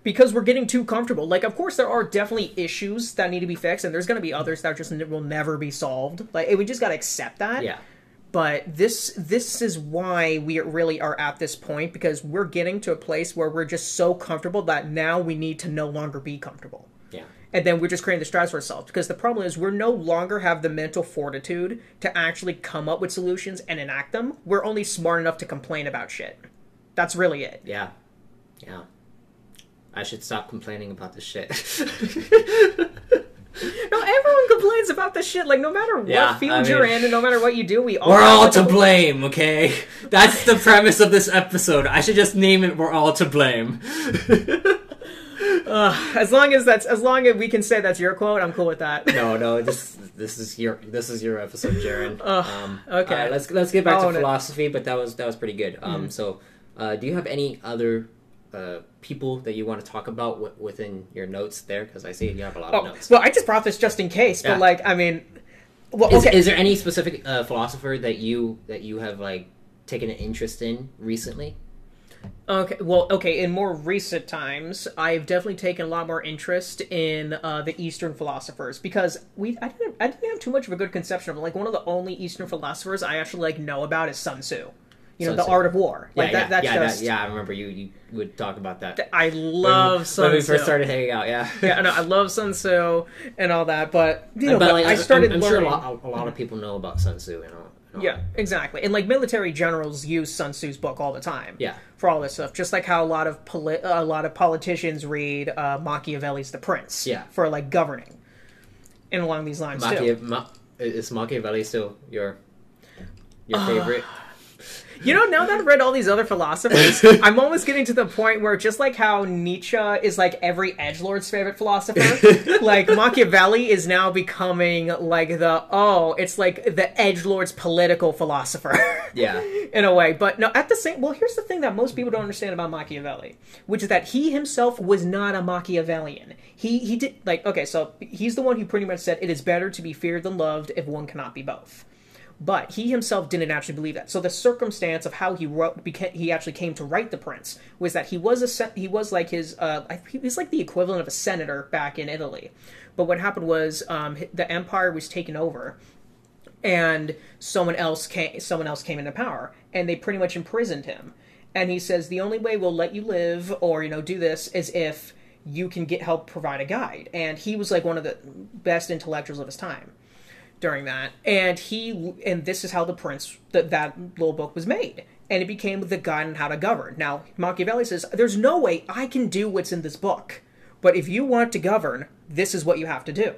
Because we're getting too comfortable. Like, of course, there are definitely issues that need to be fixed, and there's going to be others that just will never be solved. Like, eh, we just got to accept that. Yeah, But this this is why we really are at this point because we're getting to a place where we're just so comfortable that now we need to no longer be comfortable. yeah, And then we're just creating the stress for ourselves because the problem is we're no longer have the mental fortitude to actually come up with solutions and enact them. We're only smart enough to complain about shit. That's really it. yeah, yeah. I should stop complaining about this shit. (laughs) No, everyone complains about this shit. Like no matter what Yeah, field I mean- you're in and no matter what you do, we all We're all to blame, okay? That's the premise of this episode. I should just name it We're All to Blame. (laughs) As long as that's as long as we can say that's your quote, I'm cool with that. no, no, this this is your this is your episode, Jaron. um, okay. right, let's let's get back I'll to own it. philosophy, but that was that was pretty good. Um, so, uh, do you have any other uh, people that you want to talk about w- within your notes there? Because I see you have a lot of Oh, notes. well, I just brought this just in case, Yeah. but like, I mean, well, Is, okay. is there any specific uh, philosopher that you that you have like taken an interest in recently? Okay, well, okay. In more recent times, I've definitely taken a lot more interest in uh, the Eastern philosophers because we I didn't I didn't have too much of a good conception of. Like one of the only Eastern philosophers I actually like know about is Sun Tzu. You know, the Art of War. Like yeah, that. yeah, That's yeah, just. that, yeah. I remember you you would talk about that. I love Sun when we first started hanging out. Yeah, (laughs) yeah, no, I love Sun Tzu and all that, but you know, but like, I started I'm, I'm sure a lot, a lot of people know about Sun Tzu. You know. and all- Yeah, exactly. And like military generals use Sun Tzu's book all the time. Yeah. For all this stuff, just like how a lot of poli- a lot of politicians read uh, Machiavelli's The Prince. Yeah. For like governing, and along these lines too. Ma- is Machiavelli still your your Uh, favorite? You know, now that I've read all these other philosophers, (laughs) I'm almost getting to the point where just like how Nietzsche is like every edge lord's favorite philosopher, (laughs) like Machiavelli is now becoming like the oh, it's like the edge lord's political philosopher. yeah, (laughs) in a way. But no, at the same well, here's the thing that most people don't understand about Machiavelli, which is that he himself was not a Machiavellian. He he did like okay, so he's the one who pretty much said it is better to be feared than loved if one cannot be both. But he himself didn't actually believe that. So the circumstance of how he wrote, beca- he actually came to write the Prince, was that he was a he was like his uh, he was like the equivalent of a senator back in Italy. But what happened was um, the empire was taken over, and someone else came someone else came into power and they pretty much imprisoned him and he says the only way we'll let you live or you know do this is if you can get help provide a guide and he was like one of the best intellectuals of his time during that and he and this is how the prince that that little book was made and it became the guide on how to govern. Now machiavelli says there's no way i can do what's in this book but if you want to govern this is what you have to do.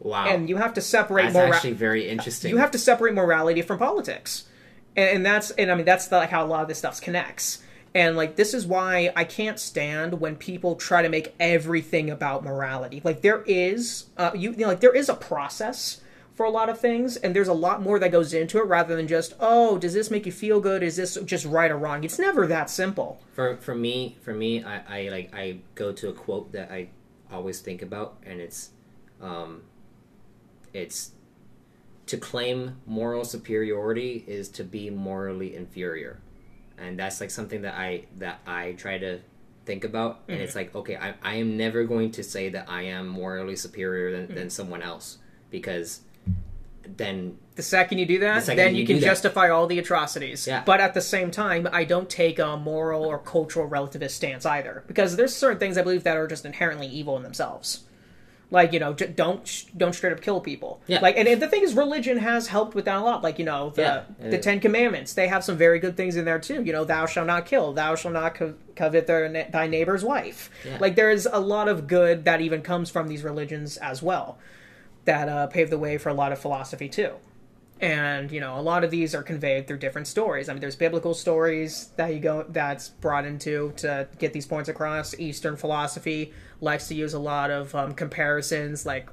Wow. and you have to separate That's mora- actually very interesting. you have to separate morality from politics. And, and that's and i mean that's the, like how a lot of this stuff connects. And like this is why i can't stand when people try to make everything about morality. Like there is uh, you, you know like there is a process for a lot of things and there's a lot more that goes into it rather than just oh does this make you feel good? Is this just right or wrong? It's never that simple. For for me for me I, I like I go to a quote that I always think about and it's um it's to claim moral superiority is to be morally inferior. And that's like something that I that I try to think about and it's like okay I, I am never going to say that I am morally superior than, than someone else because then The second you do that, second then you you can justify all the atrocities. Yeah. But at the same time, I don't take a moral or cultural relativist stance either, because there's certain things I believe that are just inherently evil in themselves. Like you know, j- don't sh- don't straight up kill people. Yeah. Like, and, and the thing is, religion has helped with that a lot. Like you know, the Yeah. the Ten Commandments, they have some very good things in there too. You know, thou shalt not kill, thou shalt not co- covet their, thy neighbor's wife. Yeah. Like there is a lot of good that even comes from these religions as well, that uh, pave the way for a lot of philosophy too. And you know a lot of these are conveyed through different stories. I mean there's biblical stories that you go that's brought into to get these points across. Eastern philosophy likes to use a lot of um, comparisons like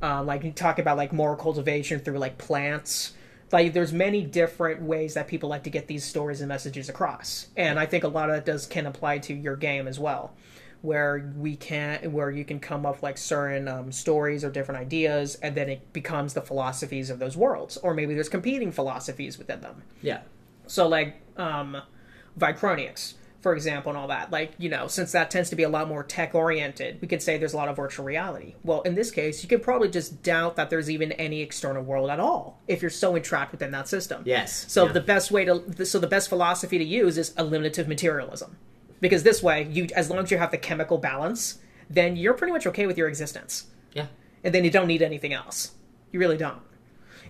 uh, like you talk about like moral cultivation through like plants. Like there's many different ways that people like to get these stories and messages across. And i think a lot of that does can apply to your game as well where we can where you can come up like certain um, stories or different ideas and then it becomes the philosophies of those worlds or maybe there's competing philosophies within them yeah, so like um Vicronics, for example, and all that. Like, you know, since that tends to be a lot more tech oriented, we could say there's a lot of virtual reality. Well, in this case, you could probably just doubt that there's even any external world at all if you're so entrapped within that system. yes. So yeah. the best way to so the best philosophy to use is eliminative materialism. Because this way, you as long as you have the chemical balance, then you're pretty much okay with your existence yeah, and then you don't need anything else. You really don't.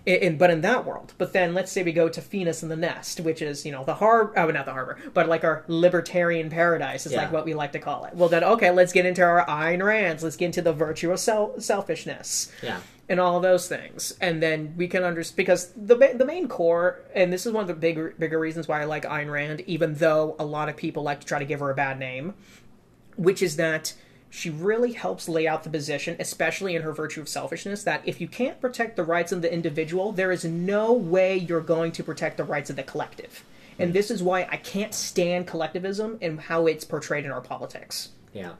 In, in- but in that world, but then let's say we go to Venus and the Nest, which is you know the harbor, oh not the harbor, but like our libertarian paradise is Yeah. like what we like to call it. Well then, okay, let's get into our Ayn Rands. Let's get into the virtue of sel- selfishness yeah, and all those things, and then we can understand because the the main core, and this is one of the bigger bigger reasons why I like Ayn Rand, even though a lot of people like to try to give her a bad name, which is that she really helps lay out the position, especially in her virtue of selfishness, that if you can't protect the rights of the individual, there is no way you're going to protect the rights of the collective. And mm. this is why I can't stand collectivism and how it's portrayed in our politics yeah.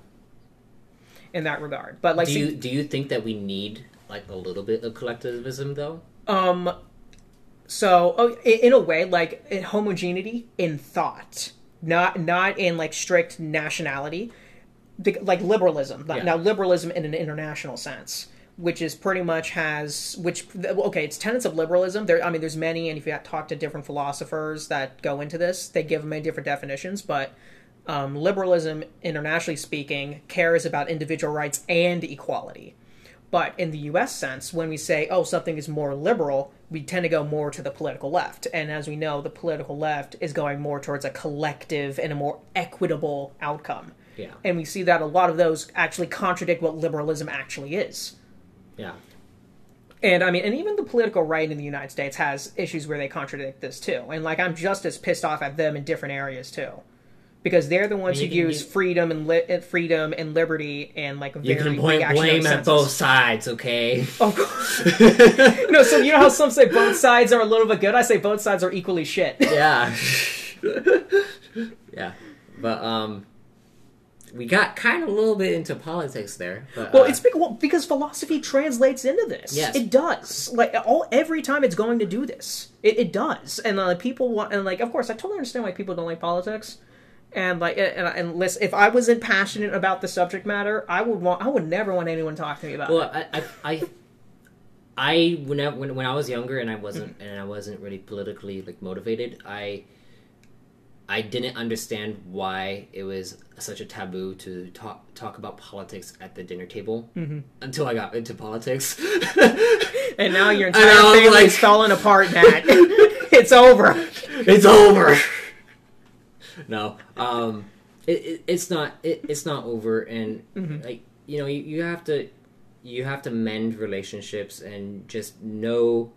in that regard. But like, Do you do you think that we need like a little bit of collectivism though? Um, so oh, in a way, like in homogeneity in thought, not not in like strict nationality, The- like liberalism. Yeah. Now, liberalism in an international sense, which is pretty much has which okay, it's tenets of liberalism. There, I mean, there's many, and if you talk to different philosophers that go into this, they give many different definitions, but. Um, liberalism, internationally speaking, cares about individual rights and equality. But in the US sense, when we say, oh, something is more liberal, we tend to go more to the political left. And as we know, the political left is going more towards a collective and a more equitable outcome. Yeah, And we see that a lot of those actually contradict what liberalism actually is. yeah, And I mean, and even the political right in the United States has issues where they contradict this too. And like, I'm just as pissed off at them in different areas too. Because they're the ones who can- use you- freedom and li- uh, freedom and liberty and like very you can point blame at both sides, okay? (laughs) Oh, no, so you know how some say both sides are a little bit good? I say both sides are equally shit. (laughs) yeah, (laughs) yeah, but um, we got kind of a little bit into politics there. But, Well, uh, it's be- well, because philosophy translates into this. Yes. it does. Like all every time it's going to do this, it, it does. And uh, people want, and like, of course, I totally understand why people don't like politics. And like, and, and listen, if I wasn't passionate about the subject matter, I would want, I would never want anyone to talk to me about Well, it. I, I, I, I when I when, when I was younger and I wasn't mm-hmm. and I wasn't really politically like motivated, I, I didn't understand why it was such a taboo to talk talk about politics at the dinner table mm-hmm. until I got into politics. (laughs) And now your (laughs) entire family's like- falling apart, Matt. (laughs) it's over. it's over. No, um, it, it it's not it, it's not over, and like you know, you, you have to you have to mend relationships and just know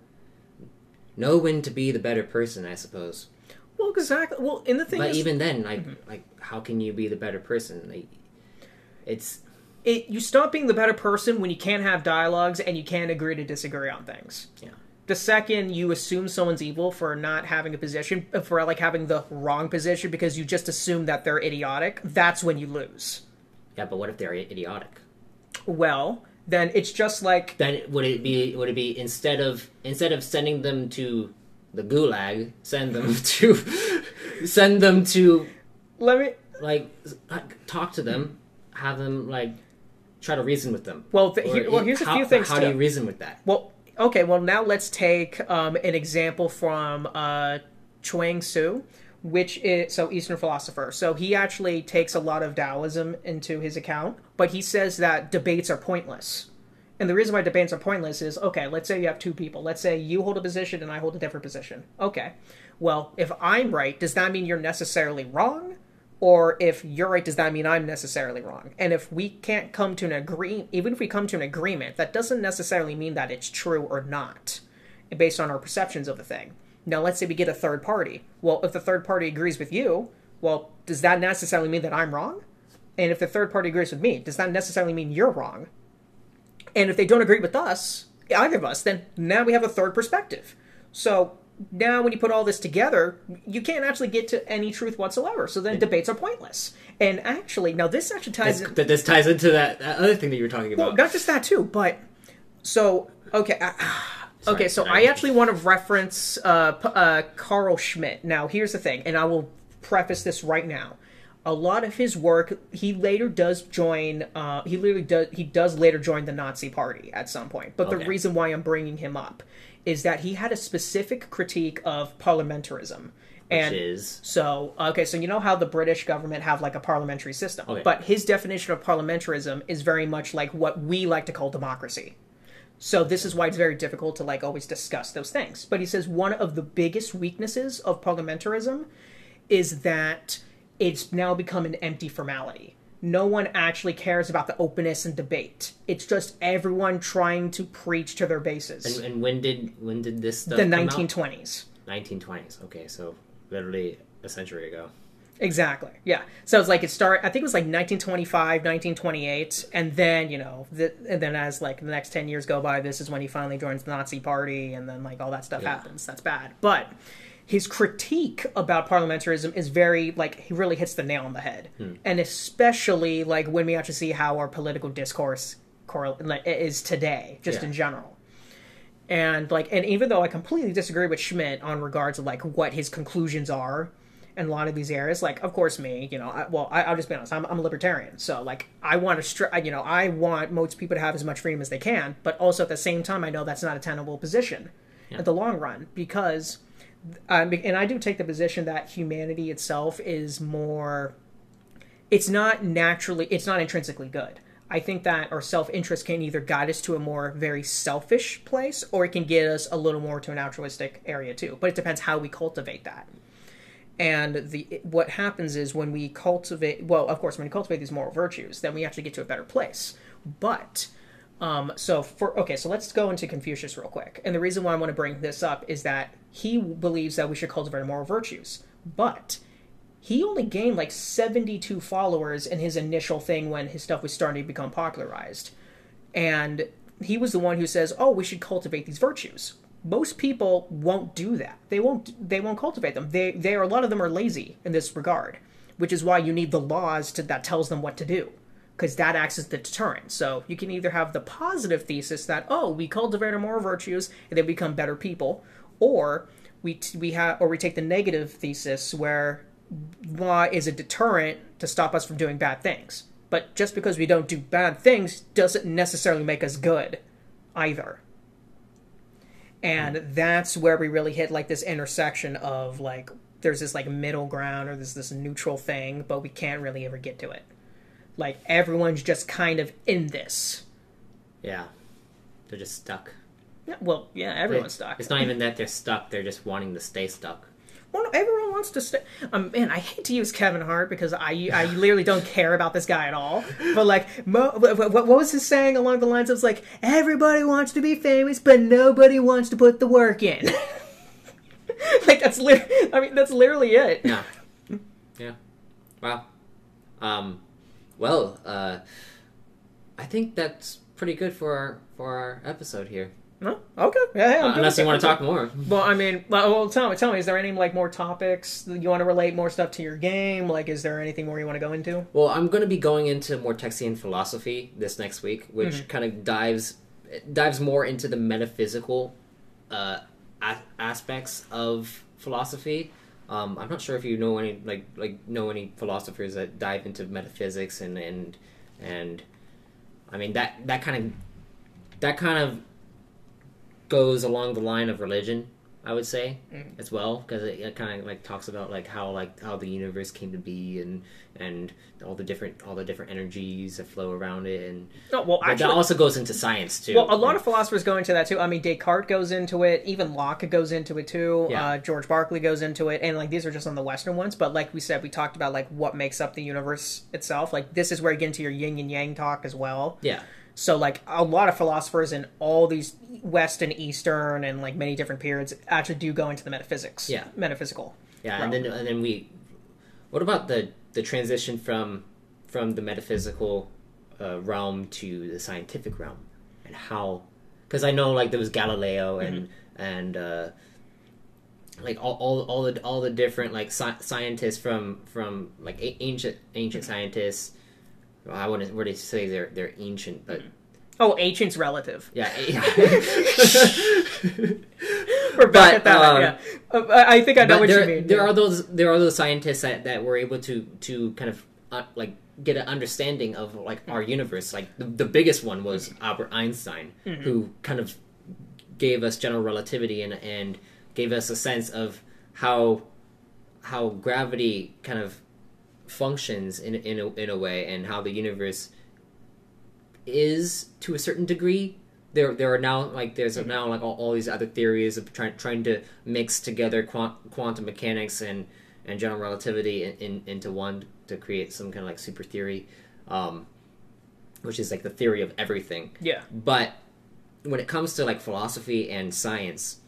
know when to be the better person, I suppose. Well, exactly. Well, and the thing But is, even then, like like how can you be the better person? Like it's it, you stop being the better person when you can't have dialogues and you can't agree to disagree on things. Yeah. The second you assume someone's evil for not having a position, for like having the wrong position because you just assume that they're idiotic, that's when you lose. yeah, but what if they're idiotic? Well, then it's just like then would it be would it be instead of instead of sending them to the gulag send them (laughs) to send them to let me. like talk to them have them like try to reason with them Well, th- here, well here's a few things. how do you reason with that Well, okay, well now let's take um, an example from uh, Chuang Tzu, which is so Eastern philosopher. So he actually takes a lot of Taoism into his account, but he says that debates are pointless. And the reason why debates are pointless is okay, let's say you have two people. Let's say you hold a position and I hold a different position. Okay. Well, if I'm right, does that mean you're necessarily wrong? Or if you're right, does that mean I'm necessarily wrong? And if we can't come to an agree, even if we come to an agreement, that doesn't necessarily mean that it's true or not, based on our perceptions of the thing. Now, let's say we get a third party. Well, if the third party agrees with you, well, does that necessarily mean that I'm wrong? And if the third party agrees with me, does that necessarily mean you're wrong? And if they don't agree with us, either of us, then now we have a third perspective. So now when you put all this together, you can't actually get to any truth whatsoever. So then debates are pointless. And actually, now this actually ties This, in, this ties into that, that other thing that you were talking about. well, not just that too, but so okay, uh, (sighs) okay. So sorry. I actually want to reference uh, uh, Carl Schmitt. Now, here's the thing, and I will preface this right now. A lot of his work, he later does join. Uh, he literally does. He does later join the Nazi Party at some point. But the reason why I'm bringing him up is that he had a specific critique of parliamentarism. And which is so, okay, so you know how the British government have like a parliamentary system, Okay. but his definition of parliamentarism is very much like what we like to call democracy. So this is why it's very difficult to like always discuss those things. But he says one of the biggest weaknesses of parliamentarism is that it's now become an empty formality. No one actually cares about the openness and debate. It's just everyone trying to preach to their bases. and, and when did when did this stuff the 1920s. 1920s. Okay, so literally a century ago. Exactly. Yeah. So it's like it start. I think it was like 1925, 1928, and then you know, the, and then as like the next 10 years go by, this is when he finally joins the Nazi Party, and then like all that stuff Yeah. happens. That's bad. But his critique about parliamentarism is very like he really hits the nail on the head, hmm. and especially like when we actually see how our political discourse correl- is today, just Yeah. in general and like and even though i completely disagree with schmitt on regards of like what his conclusions are in a lot of these areas like of course me you know I, well I, i'll just be honest I'm, I'm a libertarian so like i want to str- you know i want most people to have as much freedom as they can but also at the same time i know that's not a tenable position Yeah. in the long run because um, and i do take the position that humanity itself is more it's not naturally it's not intrinsically good. I think that our self-interest can either guide us to a more very selfish place or it can get us a little more to an altruistic area too but it depends how we cultivate that. And the what happens is when we cultivate well of course when we cultivate these moral virtues then we actually get to a better place. But um, so for okay, so let's go into Confucius real quick. And the reason why I want to bring this up is that he believes that we should cultivate moral virtues, but he only gained like 72 followers in his initial thing when his stuff was starting to become popularized. And he was the one who says, "Oh, we should cultivate these virtues." Most people won't do that. They won't they won't cultivate them. They they are a lot of them are lazy in this regard, which is why you need the laws to that tells them what to do because that acts as the deterrent. So you can either have the positive thesis that oh we cultivate more virtues and they become better people, or we t- we have or we take the negative thesis where law is a deterrent to stop us from doing bad things. But just because we don't do bad things doesn't necessarily make us good either. And that's where we really hit like this intersection of like there's this like middle ground or there's this neutral thing, but we can't really ever get to it. Like everyone's just kind of in this. Yeah, they're just stuck. Yeah, well, yeah, everyone's stuck. It's not even that they're stuck; they're just wanting to stay stuck. Well, no, everyone wants to stay. Um, man, I hate to use Kevin Hart because I I literally don't care about this guy at all. But like, mo- what, what what was his saying along the lines of like, everybody wants to be famous, but nobody wants to put the work in. (laughs) like that's literally, I mean, that's literally it. Yeah, yeah. Wow. Um, well, uh, I think that's pretty good for our for our episode here. No? Okay. Yeah. Uh, unless you want to talk more. Well, I mean, well, well, tell me, tell me, is there any like more topics that you want to relate more stuff to your game? Like, is there anything more you want to go into? Well, I'm going to be going into more Texian philosophy this next week, which Mm-hmm. kind of dives dives more into the metaphysical uh, a- aspects of philosophy. Um, I'm not sure if you know any like like know any philosophers that dive into metaphysics and and and I mean that that kind of that kind of goes along the line of religion. I would say Mm. as well because it, it kind of like talks about like how like how the universe came to be and and all the different all the different energies that flow around it and No, well, actually, that also goes into science too. Well, a lot of philosophers go into that too. I mean, Descartes goes into it. Even Locke goes into it too. Yeah. Uh, George Berkeley goes into it, and like these are just on the Western ones. But like we said, we talked about like what makes up the universe itself. Like this is where you get into your yin and yang talk as well. yeah. So like a lot of philosophers in all these West and Eastern and like many different periods actually do go into the metaphysics. Yeah. metaphysical. Yeah, realm. and then and then we. What about the the transition from from the metaphysical uh, realm to the scientific realm, and how? Because I know like there was Galileo and and uh, like all, all all the all the different like sci- scientists from from like a- ancient ancient scientists. Well, I wouldn't really say they're they're ancient, but Oh, ancient's relative. yeah, (laughs) yeah. We're back But, at that. um, yeah, Uh, I think I know what there, you mean. There yeah. are those there are those scientists that, that were able to to kind of uh, like get an understanding of like our universe. Like the, the biggest one was Albert Einstein, Mm-hmm. who kind of gave us general relativity and and gave us a sense of how how gravity kind of functions in in a, in a way and how the universe is to a certain degree there there are now like there's now like all, all these other theories of trying trying to mix together quant, quantum mechanics and and general relativity in, in, into one to create some kind of like super theory um, which is like the theory of everything yeah. but when it comes to like philosophy and science,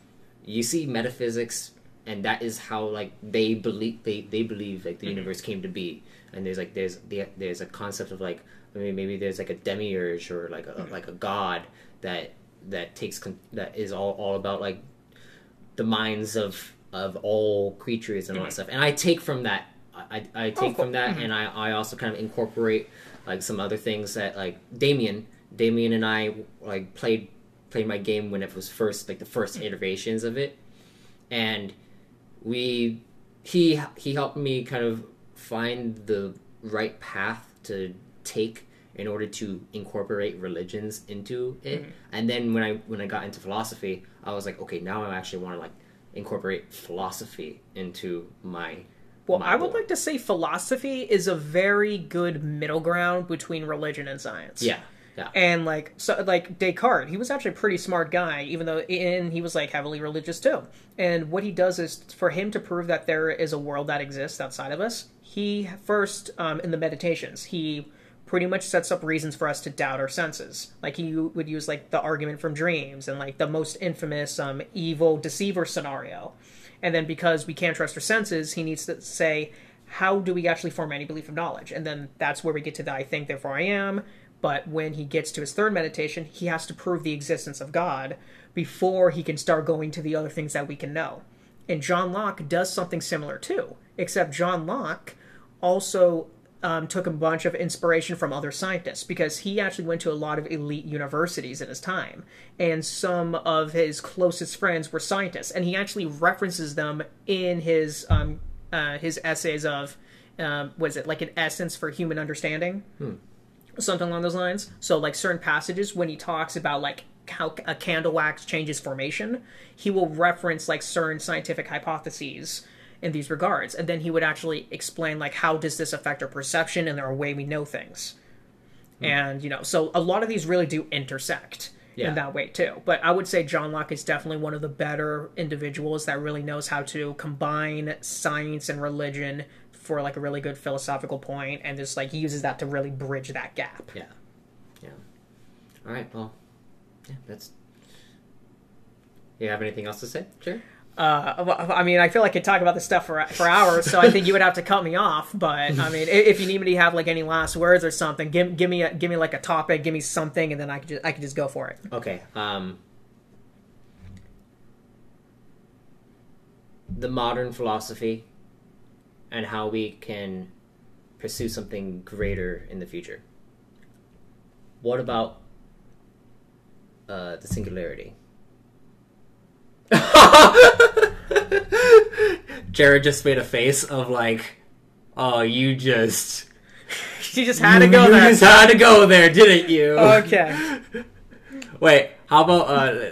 you see metaphysics, and that is how like they believe they, they believe like the Mm-hmm. universe came to be. And there's like there's the, there's a concept of like maybe maybe there's like a demiurge or like a Mm-hmm. like a god that that takes con- that is all all about like the minds of of all creatures and all that stuff. And I take from that I, I I take cool. from that and I, I also kind of incorporate like some other things that like Damien Damien and I like played played my game when it was first like the first iterations of it and we he he helped me kind of find the right path to take in order to incorporate religions into it. Mm-hmm. And then when i when i got into philosophy i was like okay now i actually want to like incorporate philosophy into my Well, my I would like to say philosophy is a very good middle ground between religion and science. yeah yeah And like so like Descartes, he was actually a pretty smart guy, even though and he was like heavily religious too. And what he does is for him to prove that there is a world that exists outside of us, he first um, in the meditations, he pretty much sets up reasons for us to doubt our senses. Like he would use like the argument from dreams and like the most infamous um, evil deceiver scenario. And then because we can't trust our senses, he needs to say, how do we actually form any belief of knowledge? And then that's where we get to the I think, therefore I am. But when he gets to his third meditation, he has to prove the existence of God before he can start going to the other things that we can know. And John Locke does something similar too, except John Locke also um, took a bunch of inspiration from other scientists because he actually went to a lot of elite universities in his time, and some of his closest friends were scientists, and he actually references them in his um, uh, his essays of um, was it like an essence for human understanding, something along those lines. So like certain passages when he talks about like how a candle wax changes formation, he will reference like certain scientific hypotheses in these regards and then he would actually explain like how does this affect our perception and our way we know things hmm. and you know so a lot of these really do intersect Yeah. in that way too but i would say john locke is definitely one of the better individuals that really knows how to combine science and religion for like a really good philosophical point and just like he uses that to really bridge that gap Yeah. Yeah. All right. Well, yeah, that's. You have anything else to say? Sure. Uh, well, I mean, I feel like I could talk about this stuff for for hours, so I think you would have to cut me off. But I mean, if you need me to have like any last words or something, give give me a, give me like a topic, give me something, and then I could just I could just go for it. Okay. Um. The modern philosophy, and how we can pursue something greater in the future. What about uh, the singularity? (laughs) Jared just made a face of like, oh, you just (laughs) She just had to go you there. just had to go there, didn't you? Okay. (laughs) Wait, how about uh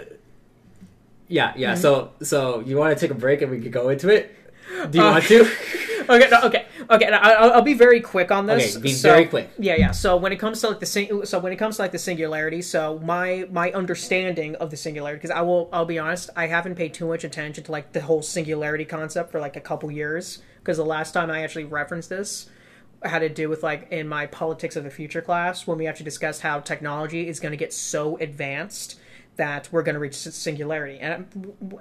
Yeah, yeah. Mm-hmm. So, so you want to take a break and we could go into it? (laughs) Do you Uh, want to? (laughs) okay, no, okay, okay. no, I'll, I'll be very quick on this. Okay, be So- very quick. Yeah, yeah. So when it comes to like the sing- so when it comes to like the singularity, so my my understanding of the singularity, because I will I'll be honest, I haven't paid too much attention to like the whole singularity concept for like a couple years. Because the last time I actually referenced this had to do with like in my politics of the future class when we actually discussed how technology is going to get so advanced that we're going to reach singularity and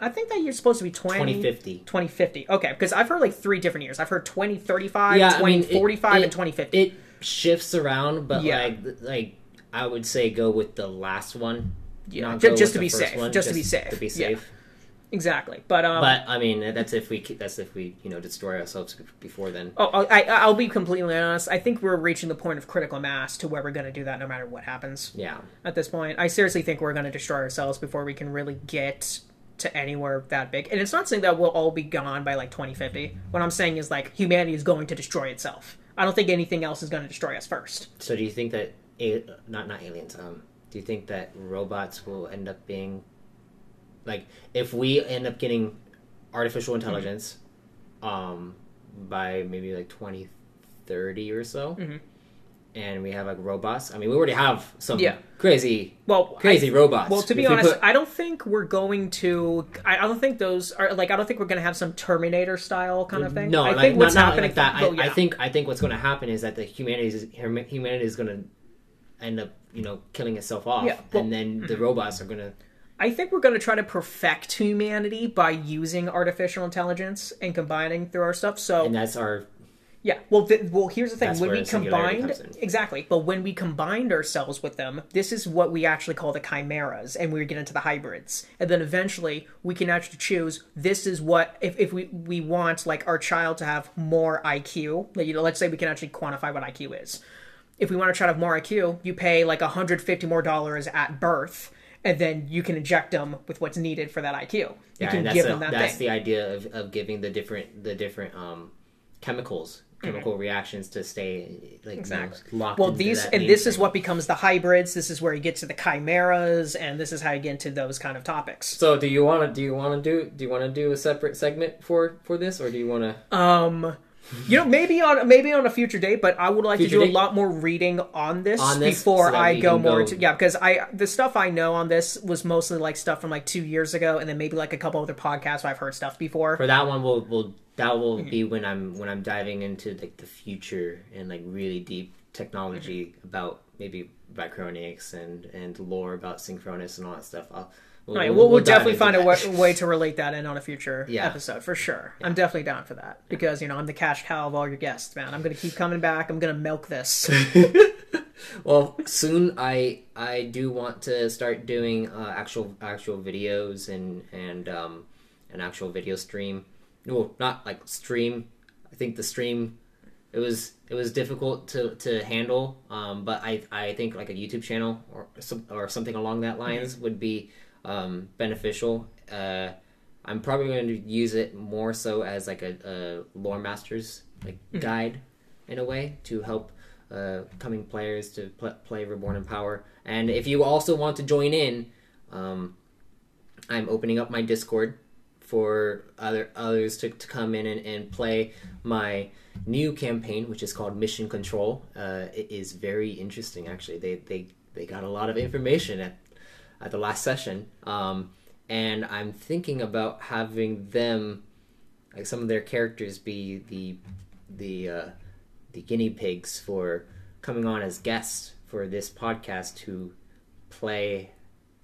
i think that year's supposed to be 20, 2050. 2050 okay because i've heard like three different years i've heard 2035 Yeah, I mean, it- 2045 and 2050 It shifts around, but Yeah. like, like I would say go with the last one. Yeah, not ju- go just with to be safe, just to be safe. To be safe. Exactly but um But I mean, that's if we that's if we you know destroy ourselves before then. Oh, I, I- I'll be completely honest. I think we're reaching the point of critical mass to where we're going to do that no matter what happens. Yeah. at this point. I seriously think we're going to destroy ourselves before we can really get to anywhere that big. And it's not saying that we'll all be gone by like 2050. What I'm saying is like humanity is going to destroy itself. I don't think anything else is going to destroy us first. So do you think that not not aliens? Um, do you think that robots will end up being like if we end up getting artificial Mm-hmm. intelligence, um, by maybe like twenty thirty or so, Mhm. and we have like robots? I mean, we already have some Yeah. crazy Well, crazy I- robots. Well, to be If we honest, put- I don't think we're going to. I, I don't think those are like. I don't think we're going to have some Terminator style kind of thing. No, I like, think what's not happening like that. oh, I, I think I think what's going to happen is that the humanity is humanity is going to end up, you know, killing itself off, Yeah, well- and then the robots are going to. I think we're going to try to perfect humanity by using artificial intelligence and combining through our stuff. So And that's our Yeah. Well, th- well, here's the thing. When we combined, exactly, but when we combined ourselves with them, this is what we actually call the chimeras, and we get into the hybrids, and then eventually we can actually choose. This is what if, if we we want like our child to have more IQ. Like, you know, let's say we can actually quantify what IQ is. If we want to try to have more IQ, you pay like 150 more dollars at birth. And then you can inject them with what's needed for that IQ. You yeah, can give the, them that that's thing. the idea of, of giving the different the different um chemicals chemical reactions to stay like Mm-hmm. Exactly. you know, locked Well, these and this is what becomes the hybrids. This is where you get to the chimeras, and this is how you get into those kind of topics. So do you want to do you want to do do you want to do a separate segment for for this or do you want to? Um, you know, maybe on maybe on a future date, but I would like Future to do date? a lot more reading on this, On this, before so I go more go- into yeah, because I the stuff I know on this was mostly like stuff from like two years ago, and then maybe like a couple other podcasts where I've heard stuff before. For that one, we'll we'll that will Mm-hmm. be when I'm when I'm diving into like the future and like really deep technology Mm-hmm. about maybe Bicronics and and lore about Synchronous and all that stuff. I'll, we'll, Right, we'll, we'll, dive definitely find a that. way, way to relate that in on a future Yeah. episode for sure. I'm definitely down for that because you know I'm the cash cow of all your guests, man. I'm gonna keep coming back. I'm gonna milk this. (laughs) (laughs) well soon i i do want to start doing uh, actual actual videos and and um an actual video stream no not like stream i think the stream it was it was difficult to to handle um but i i think like a youtube channel or some or something along that lines would be um beneficial uh i'm probably going to use it more so as like a, a lore masters like guide in a way to help uh, coming players to pl- play Reborn in Power. And if you also want to join in, um, I'm opening up my Discord for other others to, to come in and, and play my new campaign, which is called Mission Control. Uh, it is very interesting, actually. They they they got a lot of information at at the last session, um, and I'm thinking about having them, like some of their characters, be the the uh, the guinea pigs for coming on as guests for this podcast to play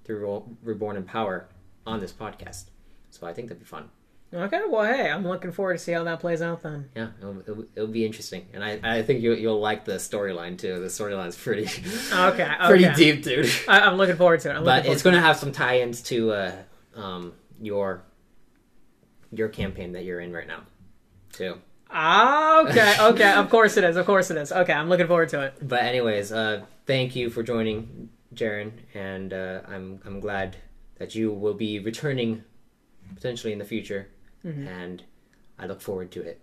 through Reborn in Power on this podcast. So I think that'd be fun. Okay, well, hey, I'm looking forward to see how that plays out then. Yeah, it'll, it'll, it'll be interesting, and I, I think you, you'll like the storyline too. The storyline's pretty (laughs) Okay, (laughs) okay. pretty deep, dude. I, I'm looking forward to it. I'm But it's going to have some tie-ins to uh, um, your your campaign that you're in right now, too. Ah, okay, (laughs) okay. Of course it is. Of course it is. Okay, I'm looking forward to it. But anyways, uh, thank you for joining, Jaron, and uh, I'm I'm glad that you will be returning potentially in the future, Mm-hmm. And I look forward to it.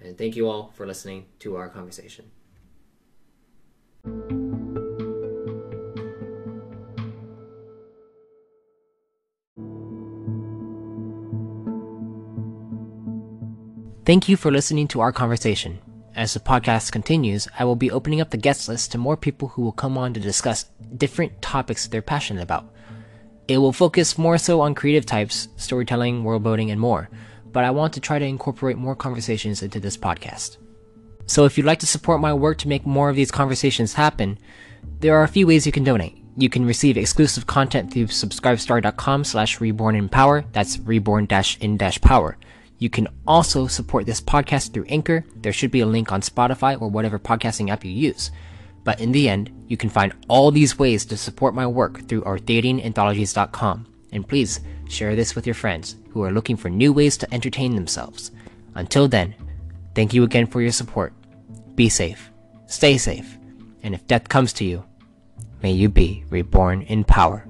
And thank you all for listening to our conversation. Thank you for listening to our conversation. As the podcast continues, I will be opening up the guest list to more people who will come on to discuss different topics they're passionate about. It will focus more so on creative types, storytelling, worldbuilding, and more but I want to try to incorporate more conversations into this podcast. So if you'd like to support my work to make more of these conversations happen, there are a few ways you can donate. You can receive exclusive content through subscribestar.com slash reborn in power. That's reborn dash in dash power. You can also support this podcast through Anchor. There should be a link on Spotify or whatever podcasting app you use. But in the end, you can find all these ways to support my work through arthadiananthologies.com. And please share this with your friends who are looking for new ways to entertain themselves. Until then, thank you again for your support. Be safe, stay safe, and if death comes to you, may you be reborn in power.